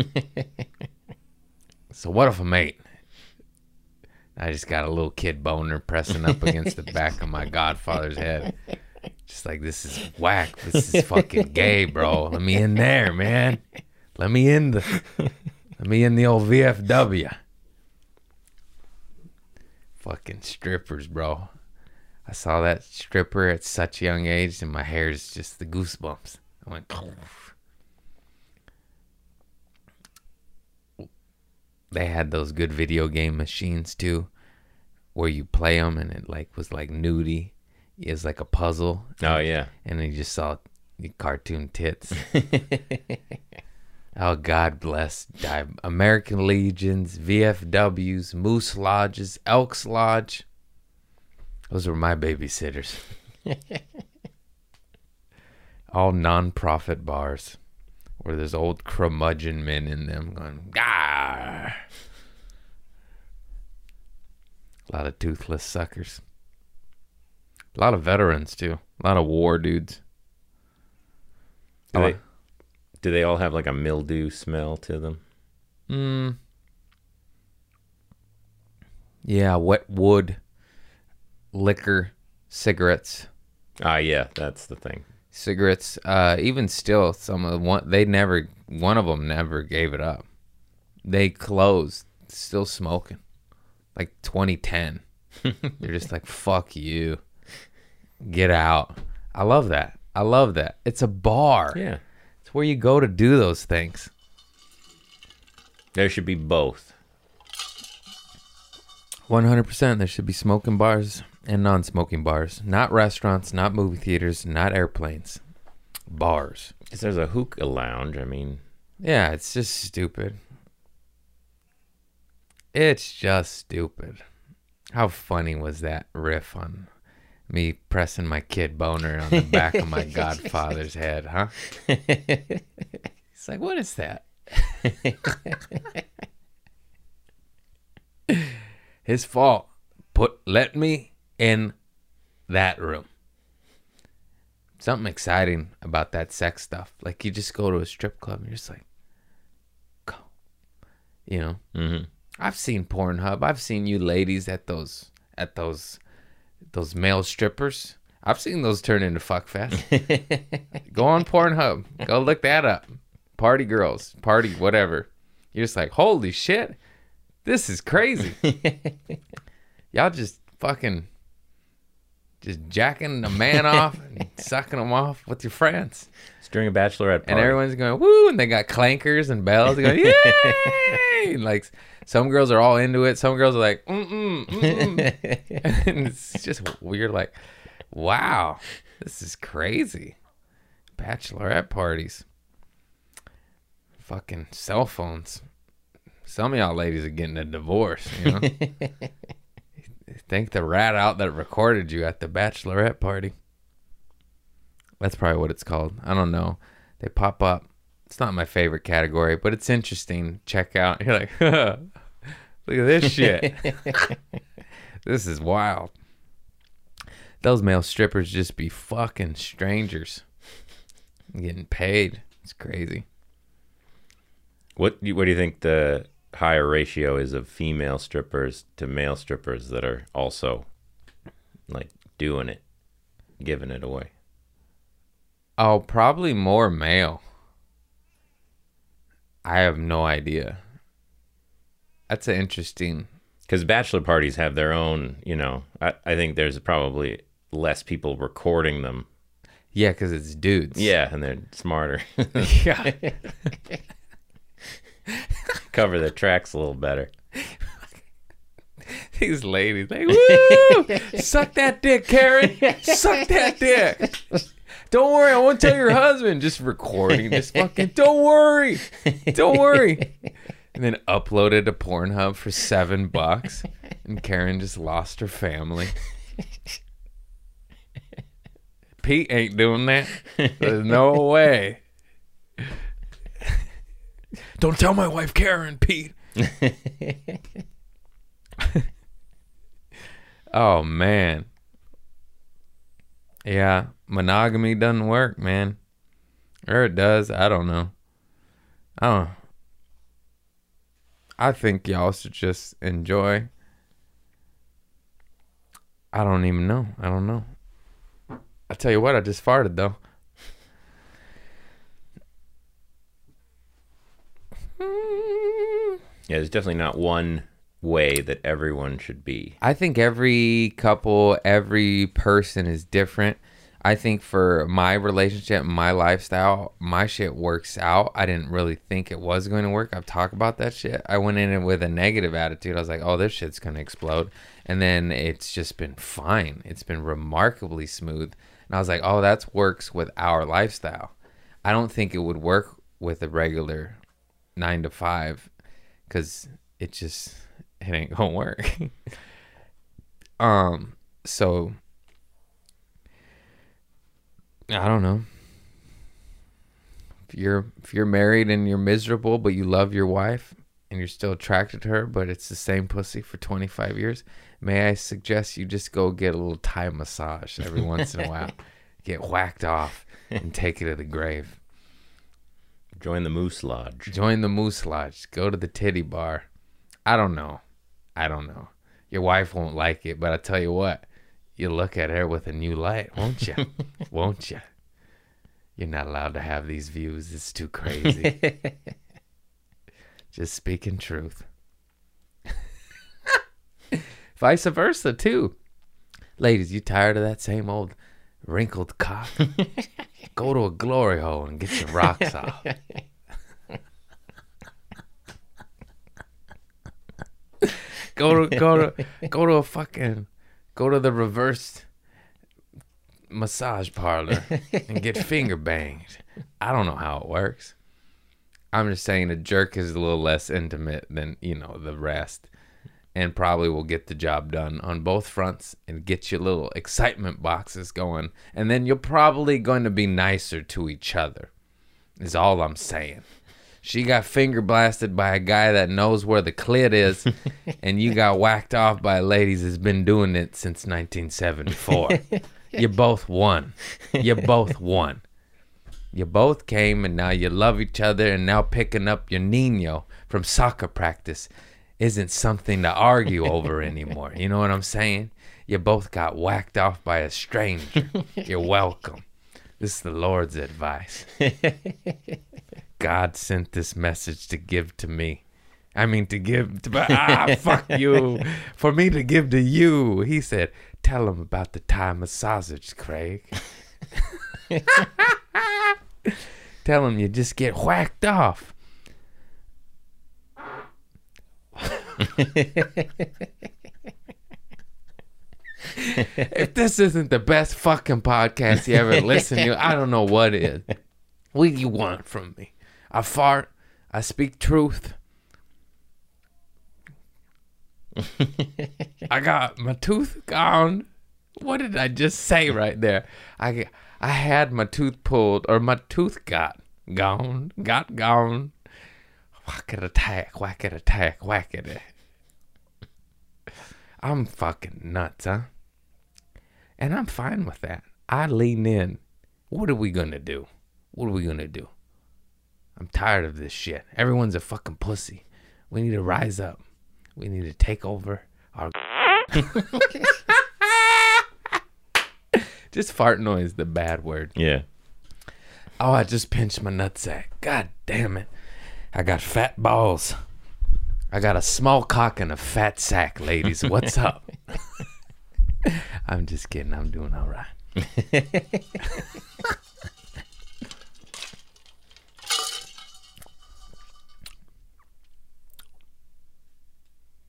So what if I'm eight? I just got a little kid boner pressing up against the back of my godfather's head. Just like this is whack. This is fucking gay, bro. Let me in there, man. Let me in the let me in the old VFW. Fucking strippers, bro. I saw that stripper at such a young age and my hair's just the goosebumps. I went they had those good video game machines too where you play them and it like was like nudie. Is like a puzzle. Oh yeah. and then you just saw cartoon tits. Oh god bless american legions vfws moose lodges elks lodge those were my babysitters all non-profit bars where there's old curmudgeon men in them going Gah! a lot of toothless suckers a lot of veterans too a lot of war dudes Do Oh. they, do they all have like a mildew smell to them? Mm. Yeah, wet wood, liquor, cigarettes, Ah, yeah, that's the thing. cigarettes. Uh, even still, some of the one they never, one of them never gave it up. They closed, still smoking, like 2010. They're just like, fuck you, get out. I love that. I love that. It's a bar. Yeah, It's where you go to do those things. there should be both. One hundred percent. There should be smoking bars and non-smoking bars, not restaurants, not movie theaters, not airplanes. Bars. Because there's a hookah lounge. I mean, Yeah, it's just stupid. It's just stupid. How funny was that riff on me pressing my kid boner on the back of my godfather's head, huh? He's like, what is that? His fault. Put let me in that room. Something exciting about that sex stuff. Like you just go to a strip club and you're just like, go. You know? mhm. I've seen Pornhub. I've seen you ladies at those at those those male strippers. I've seen those turn into fuck fest. Go on Pornhub. Go look that up. Party girls, party whatever. You're just like, holy shit, this is crazy. Y'all just fucking just jacking a man off and sucking him off with your friends. it's during a bachelorette party. And everyone's going, woo, and they got clankers and bells. They go, yay! And, like some girls are all into it. Some girls are like, mm-mm, mm-mm. and it's just weird, like, wow, this is crazy. Bachelorette parties. Fucking cell phones. Some of y'all ladies are getting a divorce, you know? Thank the rat out that recorded you at the bachelorette party. That's probably what it's called. I don't know. They pop up. It's not my favorite category, but it's interesting. Check out. You're like, look at this shit. this is wild. Those male strippers just be fucking strangers. Getting paid. It's crazy. What do you- what do you think the higher ratio is of female strippers to male strippers that are also like doing it, giving it away? Oh, probably more male. I have no idea. That's an interesting. Because bachelor parties have their own, you know. I, I think there's probably less people recording them. Yeah, because it's dudes. Yeah, and they're smarter. yeah. Cover the tracks a little better. These ladies, woo! Suck that dick, Karen. Suck that dick. Don't worry, I won't tell your husband. Just recording this fucking. Don't worry. Don't worry. And then uploaded to Pornhub for seven bucks. And Karen just lost her family. Pete ain't doing that. There's no way. Don't tell my wife Karen, Pete. oh man. Yeah, monogamy doesn't work, man. Or it does. I don't know. I don't. I think y'all should just enjoy. I don't even know. I don't know. I tell you what, I just farted though. Yeah, there's definitely not one way that everyone should be. I think every couple, every person is different. I think for my relationship, my lifestyle, my shit works out. I didn't really think it was going to work. I've talked about that shit. I went in it with a negative attitude. I was like, oh, this shit's going to explode. And then it's just been fine. It's been remarkably smooth. And I was like, oh, that works with our lifestyle. I don't think it would work with a regular nine to five because it just it ain't gonna work. um, so I don't know. If you're if you're married and you're miserable but you love your wife and you're still attracted to her but it's the same pussy for 25 years, may I suggest you just go get a little Thai massage every once in a while. Get whacked off and take it to the grave. Join the Moose Lodge. Join the Moose Lodge. Go to the titty bar. I don't know. I don't know. Your wife won't like it, but I tell you what, you look at her with a new light, won't you? won't you? You're not allowed to have these views. It's too crazy. Just speaking truth. Vice versa, too. Ladies, you tired of that same old wrinkled cock? Go to a glory hole and get your rocks off. go to go to go to a fucking go to the reverse massage parlor and get finger banged. I don't know how it works. I'm just saying a jerk is a little less intimate than, you know, the rest. And probably will get the job done on both fronts and get your little excitement boxes going. And then you're probably going to be nicer to each other. Is all I'm saying. She got finger blasted by a guy that knows where the clit is, and you got whacked off by a lady that's been doing it since 1974. you both won. You both won. You both came, and now you love each other, and now picking up your Nino from soccer practice isn't something to argue over anymore. You know what I'm saying? You both got whacked off by a stranger. You're welcome. This is the Lord's advice. God sent this message to give to me. I mean, to give to, ah, fuck you. For me to give to you. He said, tell him about the Thai massage, Craig. tell him you just get whacked off. If this isn't the best fucking podcast you ever listened to, I don't know what is. What do you want from me? I fart. I speak truth. I got my tooth gone. What did I just say right there? I I had my tooth pulled or my tooth got gone, got gone. Whack it attack, whack it attack, whack it. I'm fucking nuts, huh? And I'm fine with that. I lean in. What are we gonna do? What are we gonna do? I'm tired of this shit. Everyone's a fucking pussy. We need to rise up. We need to take over our. just fart noise, the bad word. Yeah. Oh, I just pinched my nutsack. God damn it. I got fat balls. I got a small cock and a fat sack, ladies. What's up? I'm just kidding. I'm doing all right.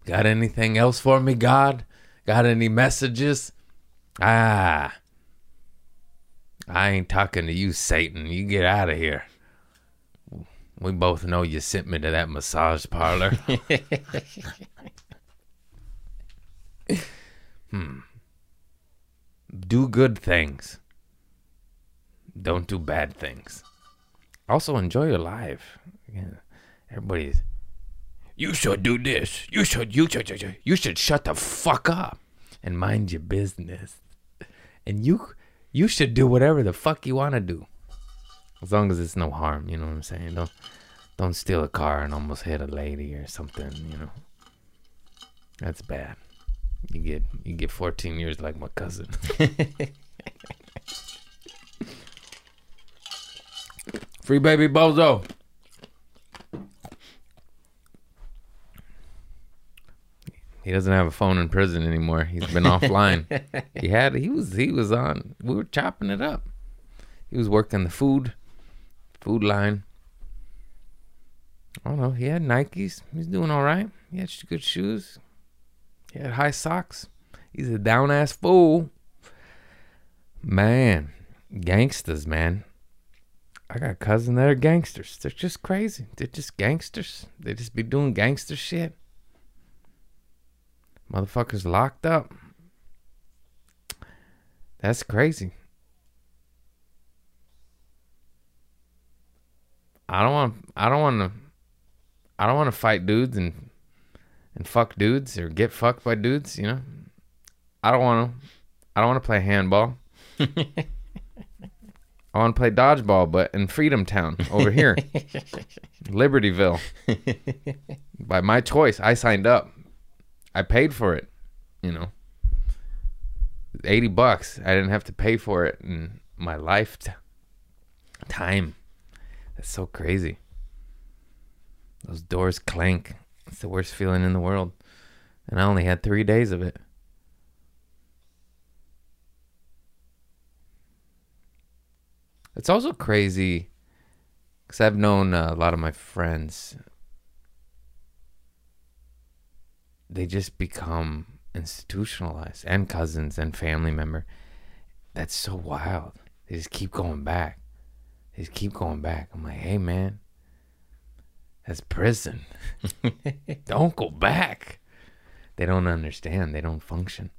Got anything else for me, God? Got any messages? Ah. I ain't talking to you, Satan. You get out of here. We both know you sent me to that massage parlor. hmm. Do good things. Don't do bad things. Also, enjoy your life. Yeah. Everybody's. You should do this. You should. You should. You should shut the fuck up and mind your business. And you, you should do whatever the fuck you want to do, as long as it's no harm. You know what I'm saying? Don't, Don't steal a car and almost hit a lady or something, you know. That's bad. You get you get 14 years like my cousin. Free baby bozo. He doesn't have a phone in prison anymore. He's been offline. He had he was he was on we were chopping it up. He was working the food food line. I don't know. He had Nikes. He's doing all right. He had good shoes. He had high socks. He's a down ass fool. Man, gangsters, man. I got cousins that are gangsters. They're just crazy. They're just gangsters. They just be doing gangster shit. Motherfuckers locked up. That's crazy. I don't want. I don't want to. I don't want to fight dudes and and fuck dudes or get fucked by dudes. You know. I don't want to. I don't want to play handball. I want to play dodgeball, but in Freedom Town over here, Libertyville. By my choice, I signed up. I paid for it. You know, eighty bucks. I didn't have to pay for it in my life time. That's so crazy. Those doors clank. It's the worst feeling in the world, and I only had three days of it. It's also crazy because I've known uh, a lot of my friends. They just become institutionalized, and cousins and family member. That's so wild. They just keep going back. Just keep going back. I'm like, hey man, that's prison. don't go back. They don't understand. They don't function.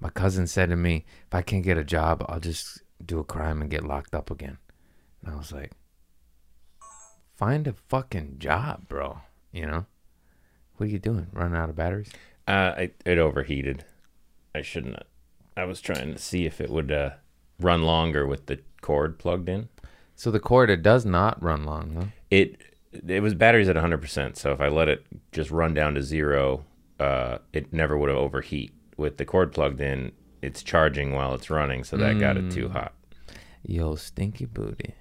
My cousin said to me, if I can't get a job, I'll just do a crime and get locked up again. And I was like, find a fucking job, bro. You know? What are you doing? Running out of batteries? Uh, I, it overheated. I shouldn't. I was trying to see if it would uh, run longer with the cord plugged in. So the cord, it does not run long, huh? It it was batteries at 100%. So if I let it just run down to zero, uh, it never would have overheat. With the cord plugged in, it's charging while it's running, so that got it too hot. Yo, stinky booty.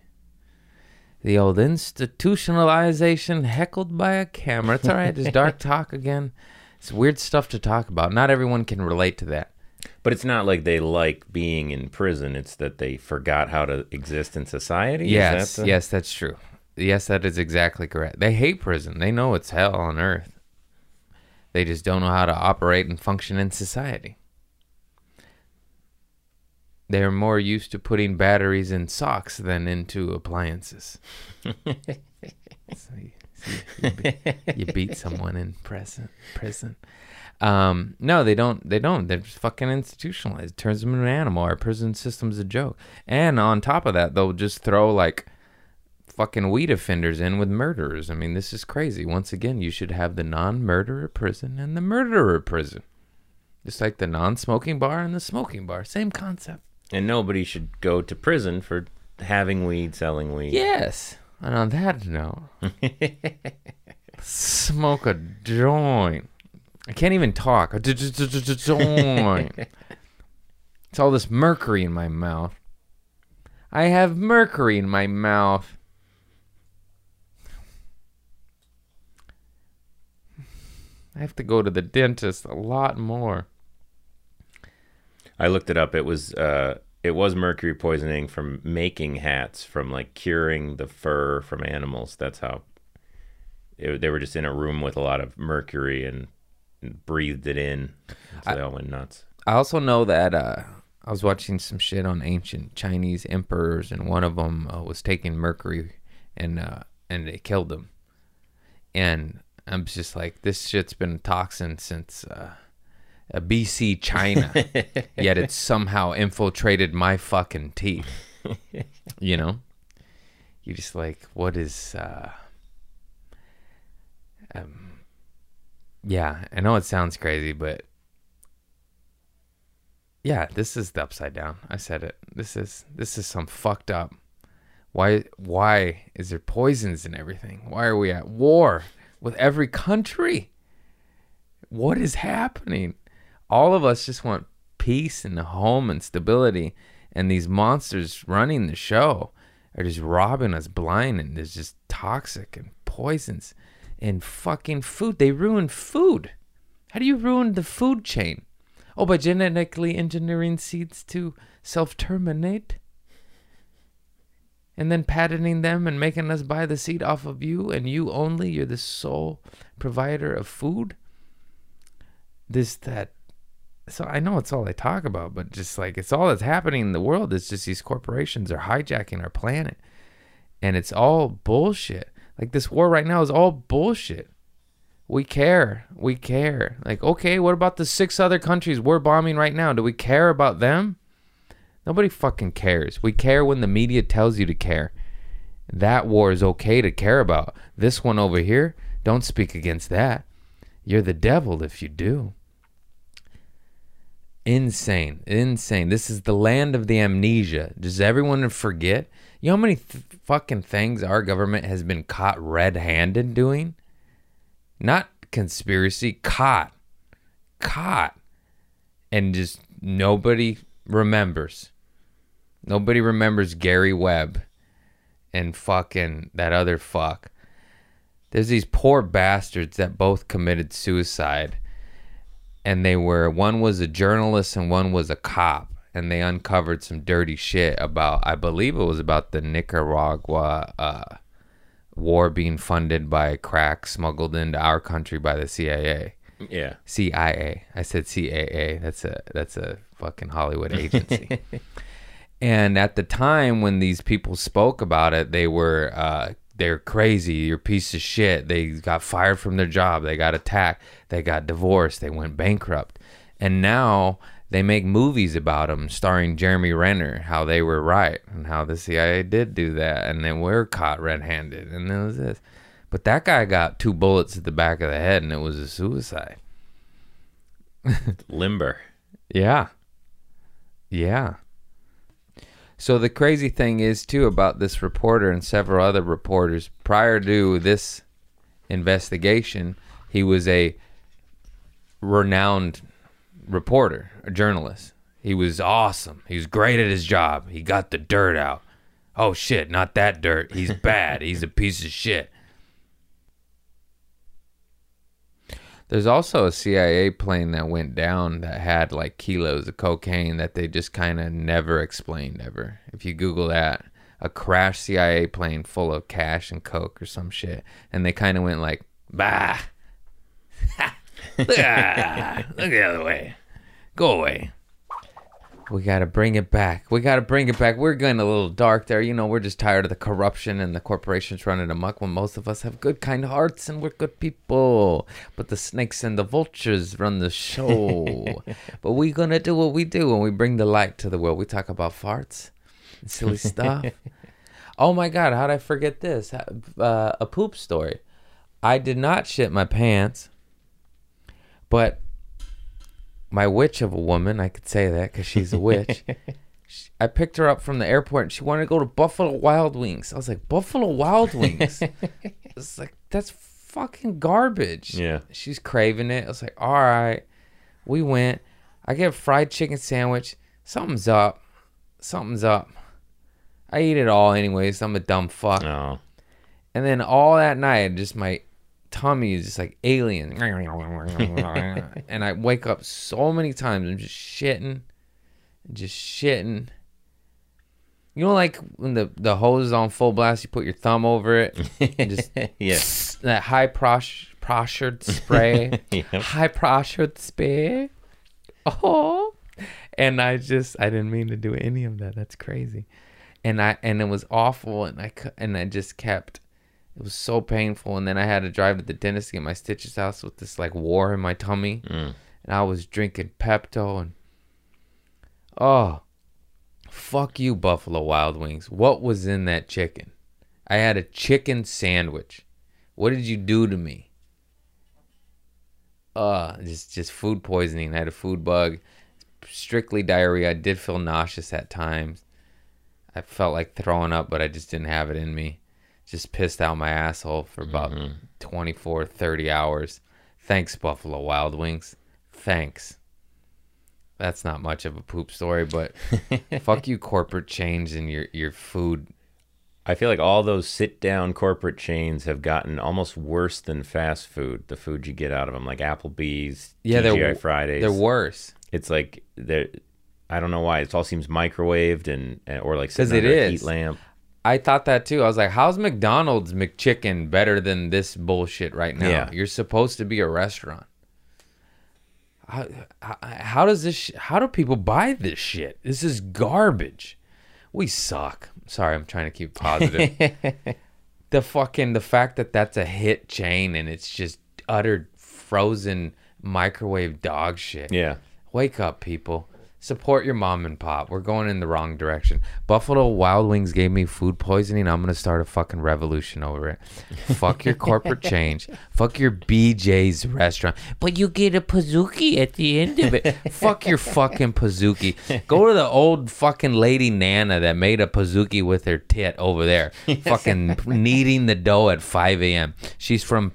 The old institutionalization heckled by a camera. It's all right. It's dark talk again. It's weird stuff to talk about. Not everyone can relate to that. But it's not like they like being in prison. It's that they forgot how to exist in society. Yes, that the- yes, that's true. Yes, that is exactly correct. They hate prison. They know it's hell on earth. They just don't know how to operate and function in society. They are more used to putting batteries in socks than into appliances. so you, be- you beat someone in prison. Prison. Um, no, they don't. They don't. They're just fucking institutionalized. Turns them into an animal. Our prison system's a joke. And on top of that, they'll just throw like fucking weed offenders in with murderers. I mean, this is crazy. Once again, you should have the non-murderer prison and the murderer prison, just like the non-smoking bar and the smoking bar. Same concept. And nobody should go to prison for having weed, selling weed. Yes. And on that note, smoke a joint. I can't even talk. A joint. It's all this mercury in my mouth. I have mercury in my mouth. I have to go to the dentist a lot more. I looked it up. It was uh, it was mercury poisoning from making hats, from like curing the fur from animals. That's how it, they were just in a room with a lot of mercury and, and breathed it in. So I, they all went nuts. I also know that uh, I was watching some shit on ancient Chinese emperors, and one of them uh, was taking mercury, and uh, and it killed him. And I'm just like, this shit's been a toxin since uh, uh, BC China, yet it somehow infiltrated my fucking teeth. you know, You're just like, what is? Uh, um, yeah, I know it sounds crazy, but yeah, this is the upside down. I said it. This is this is some fucked up Why why is there poisons and everything? Why are we at war with every country? What is happening? All of us just want peace and a home and stability and these monsters running the show are just robbing us blind and there's just toxic and poisons and fucking food. They ruin food. How do you ruin the food chain? Oh, by genetically engineering seeds to self terminate? And then patenting them and making us buy the seed off of you and you only? You're the sole provider of food? This, that. So I know it's all I talk about, but just like it's all that's happening in the world. It's just these corporations are hijacking our planet. And it's all bullshit. Like this war right now is all bullshit. We care. We care. Like, okay, what about the six other countries we're bombing right now? Do we care about them? Nobody fucking cares. We care when the media tells you to care. That war is okay to care about. This one over here, don't speak against that. You're the devil if you do. Insane. Insane. This is the land of the amnesia. Does everyone forget? You know how many th- fucking things our government has been caught red handed doing? Not conspiracy, caught. Caught. And just nobody remembers. Nobody remembers Gary Webb and fucking that other fuck. There's these poor bastards that both committed suicide. And they were, one was a journalist and one was a cop. And they uncovered some dirty shit about, I believe it was about the Nicaragua uh, war being funded by crack smuggled into our country by the CIA. Yeah. CIA. I said CAA. That's a that's a fucking Hollywood agency. and at the time when these people spoke about it, they were uh, they're crazy. You're a piece of shit. They got fired from their job. They got attacked. They got divorced. They went bankrupt. And now they make movies about them, starring Jeremy Renner, how they were right and how the CIA did do that, and then we're caught red-handed, and it was this. But that guy got two bullets at the back of the head, and it was a suicide. Limber. Yeah. Yeah. So the crazy thing is too about this reporter and several other reporters prior to this investigation, he was a renowned reporter, a journalist. He was awesome. He was great at his job. He got the dirt out. Oh shit, not that dirt. He's bad. He's a piece of shit. There's also a CIA plane that went down that had like kilos of cocaine that they just kind of never explained ever. If you Google that, a crashed CIA plane full of cash and coke or some shit, and they kind of went like, bah, look, ah, look the other way, go away. We gotta bring it back. We gotta bring it back. We're getting a little dark there. You know, we're just tired of the corruption and the corporations running amok when most of us have good, kind hearts and we're good people. But the snakes and the vultures run the show. but we're gonna do what we do when we bring the light to the world. We talk about farts and silly stuff. oh my God, how'd I forget this? Uh, a poop story. I did not shit my pants, but my witch of a woman, I could say that because she's a witch. She- I picked her up from the airport and she wanted to go to Buffalo Wild Wings. I was like, Buffalo Wild Wings? it's like, that's fucking garbage. Yeah. She's craving it. I was like, all right. We went. I get a fried chicken sandwich. Something's up. Something's up. I eat it all anyways. I'm a dumb fuck. Oh. And then all that night, just my tummy is just like alien. and I wake up so many times. I'm just shitting, just shitting. You know, like when the the hose is on full blast, you put your thumb over it, and just yes. that high pros- pressured spray, Yep. high pressured spray. Oh, and I just I didn't mean to do any of that. That's crazy, and I and it was awful, and I and I just kept. It was so painful, and then I had to drive to the dentist to get my stitches out with this like war in my tummy, Mm. and I was drinking Pepto and oh, fuck you, Buffalo Wild Wings. What was in that chicken? I had a chicken sandwich. What did you do to me? Uh, just just food poisoning. I had a food bug, strictly diarrhea. I did feel nauseous at times. I felt like throwing up, but I just didn't have it in me. Just pissed out my asshole for about Mm-hmm. 24, 30 hours. Thanks, Buffalo Wild Wings. Thanks. That's not much of a poop story, but fuck you, corporate chains and your, your food. I feel like all those sit down corporate chains have gotten almost worse than fast food. The food you get out of them, like Applebee's, Yeah, they're Fridays. They're worse. It's like they're. I don't know why it all seems microwaved and, and or like 'Cause sitting it a heat lamp. I thought that too. I was like, how's McDonald's McChicken better than this bullshit right now? Yeah. You're supposed to be a restaurant. How, how, does this, sh- how do people buy this shit? This is garbage. We suck. Sorry, I'm trying to keep positive. the fucking, the fact that that's a hit chain and it's just utter frozen microwave dog shit. Yeah. Wake up, people. Support your mom and pop. We're going in the wrong direction. Buffalo Wild Wings gave me food poisoning. I'm going to start a fucking revolution over it. Fuck your corporate change. Fuck your BJ's restaurant. But you get a Pazuki at the end of it. Fuck your fucking Pazuki. Go to the old fucking lady Nana that made a Pazuki with her tit over there. fucking kneading the dough at 5 a.m. She's from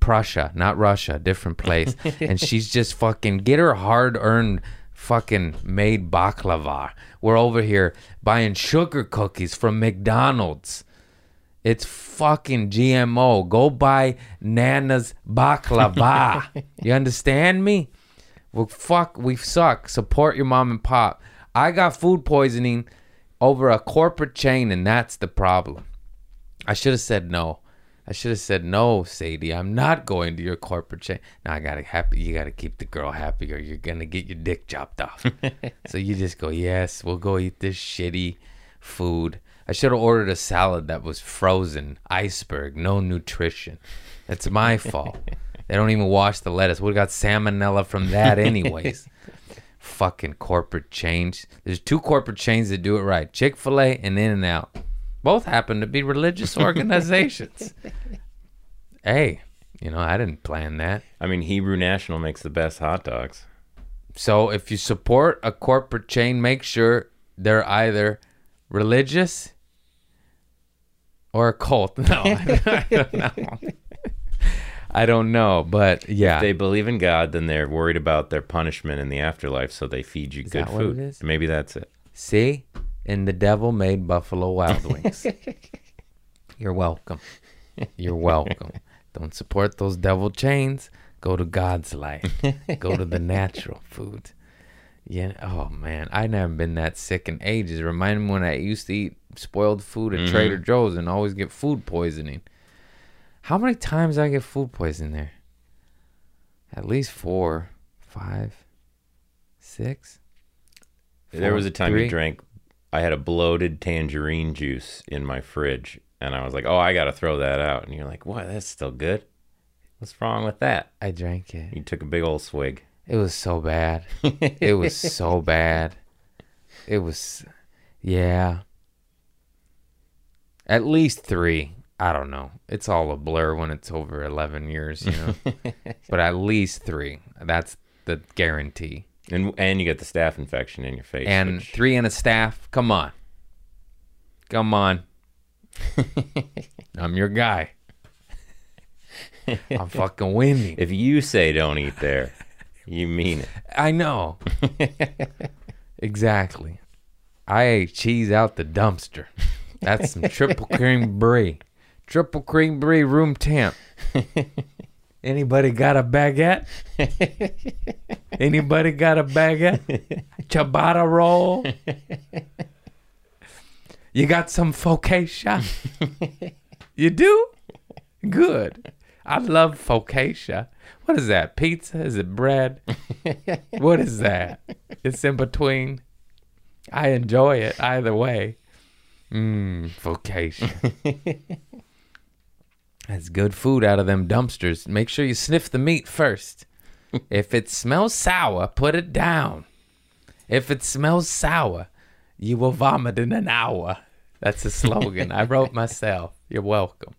Prussia, not Russia, different place. and she's just fucking get her hard earned fucking made baklava. We're over here buying sugar cookies from McDonald's. It's fucking GMO. Go buy Nana's baklava. you understand me? Well, fuck, we suck. Support your mom and pop. I got food poisoning over a corporate chain, and that's the problem. I should have said no. I should have said no, Sadie. I'm not going to your corporate chain. Now I gotta happy. You gotta keep the girl happy, or you're gonna get your dick chopped off. so you just go, yes, we'll go eat this shitty food. I should have ordered a salad that was frozen, iceberg, no nutrition. That's my fault. they don't even wash the lettuce. We got salmonella from that, anyways. Fucking corporate change. There's two corporate chains that do it right: Chick Fil A and In and Out. Both happen to be religious organizations. hey, you know, I didn't plan that. I mean, Hebrew National makes the best hot dogs. So if you support a corporate chain, make sure they're either religious or a cult. No, I don't know. I don't know, but yeah, If They believe in God, then they're worried about their punishment in the afterlife, so they feed you good that what food. is? Maybe that's it. see, and the devil made Buffalo Wild Wings. You're welcome. You're welcome. Don't support those devil chains. Go to God's light. Go to the natural food. Yeah. Oh man, I never been that sick in ages. Remind me when I used to eat spoiled food at mm-hmm. Trader Joe's and always get food poisoning. How many times I get food poisoning there? At least four, five, six. there was a time three. you drank. I had a bloated tangerine juice in my fridge, and I was like, "Oh, I got to throw that out." And you're like, "What? That's still good. What's wrong with that?" I drank it. You took a big old swig. It was so bad. it was so bad. It was, yeah. At least three. I don't know. It's all a blur when it's over 11 years, you know. but at least three. That's the guarantee. And and you get the staph infection in your face. And which- three and a staph. Come on. Come on. I'm your guy. I'm fucking winning. if you say don't eat there, you mean it. I know. exactly. I ate cheese out the dumpster. That's some triple cream brie. Triple cream brie room temp. Anybody got a baguette? Anybody got a baguette? Ciabatta roll? You got some focaccia? You do? Good. I love focaccia. What is that? Pizza? Is it bread? what is that? It's in between. I enjoy it either way. Mmm, focaccia. That's good food out of them dumpsters. Make sure you sniff the meat first. if it smells sour, put it down. If it smells sour, you will vomit in an hour. That's a slogan I wrote myself. You're welcome.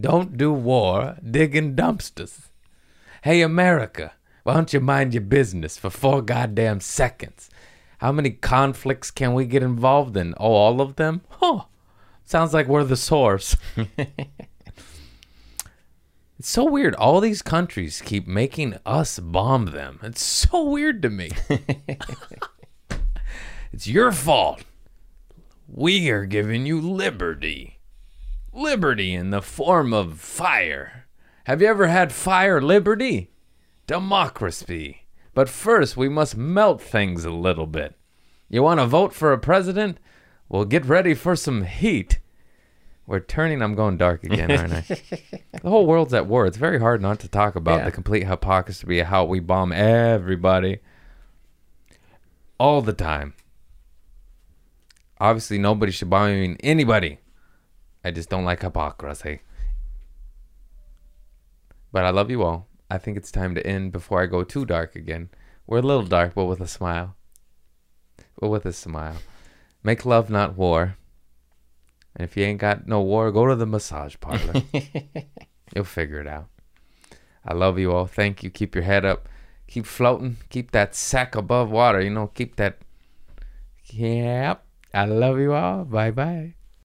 Don't do war, dig in dumpsters. Hey, America, why don't you mind your business for four goddamn seconds? How many conflicts can we get involved in? Oh, all of them? Huh. Sounds like we're the source. it's so weird. All these countries keep making us bomb them. It's so weird to me. it's your fault. We are giving you liberty. Liberty in the form of fire. Have you ever had fire liberty? Democracy. But first, we must melt things a little bit. You want to vote for a president? Well, get ready for some heat. We're turning. I'm going dark again, aren't I? the whole world's at war. It's very hard not to talk about Yeah. the complete hypocrisy of how we bomb everybody all the time. Obviously, nobody should bomb anybody. I just don't like hypocrisy. But I love you all. I think it's time to end before I go too dark again. We're a little dark, but with a smile. But with a smile. Make love, not war. And if you ain't got no war, go to the massage parlor. You'll figure it out. I love you all. Thank you. Keep your head up. Keep floating. Keep that sack above water. You know, keep that. Yep. I love you all. Bye bye.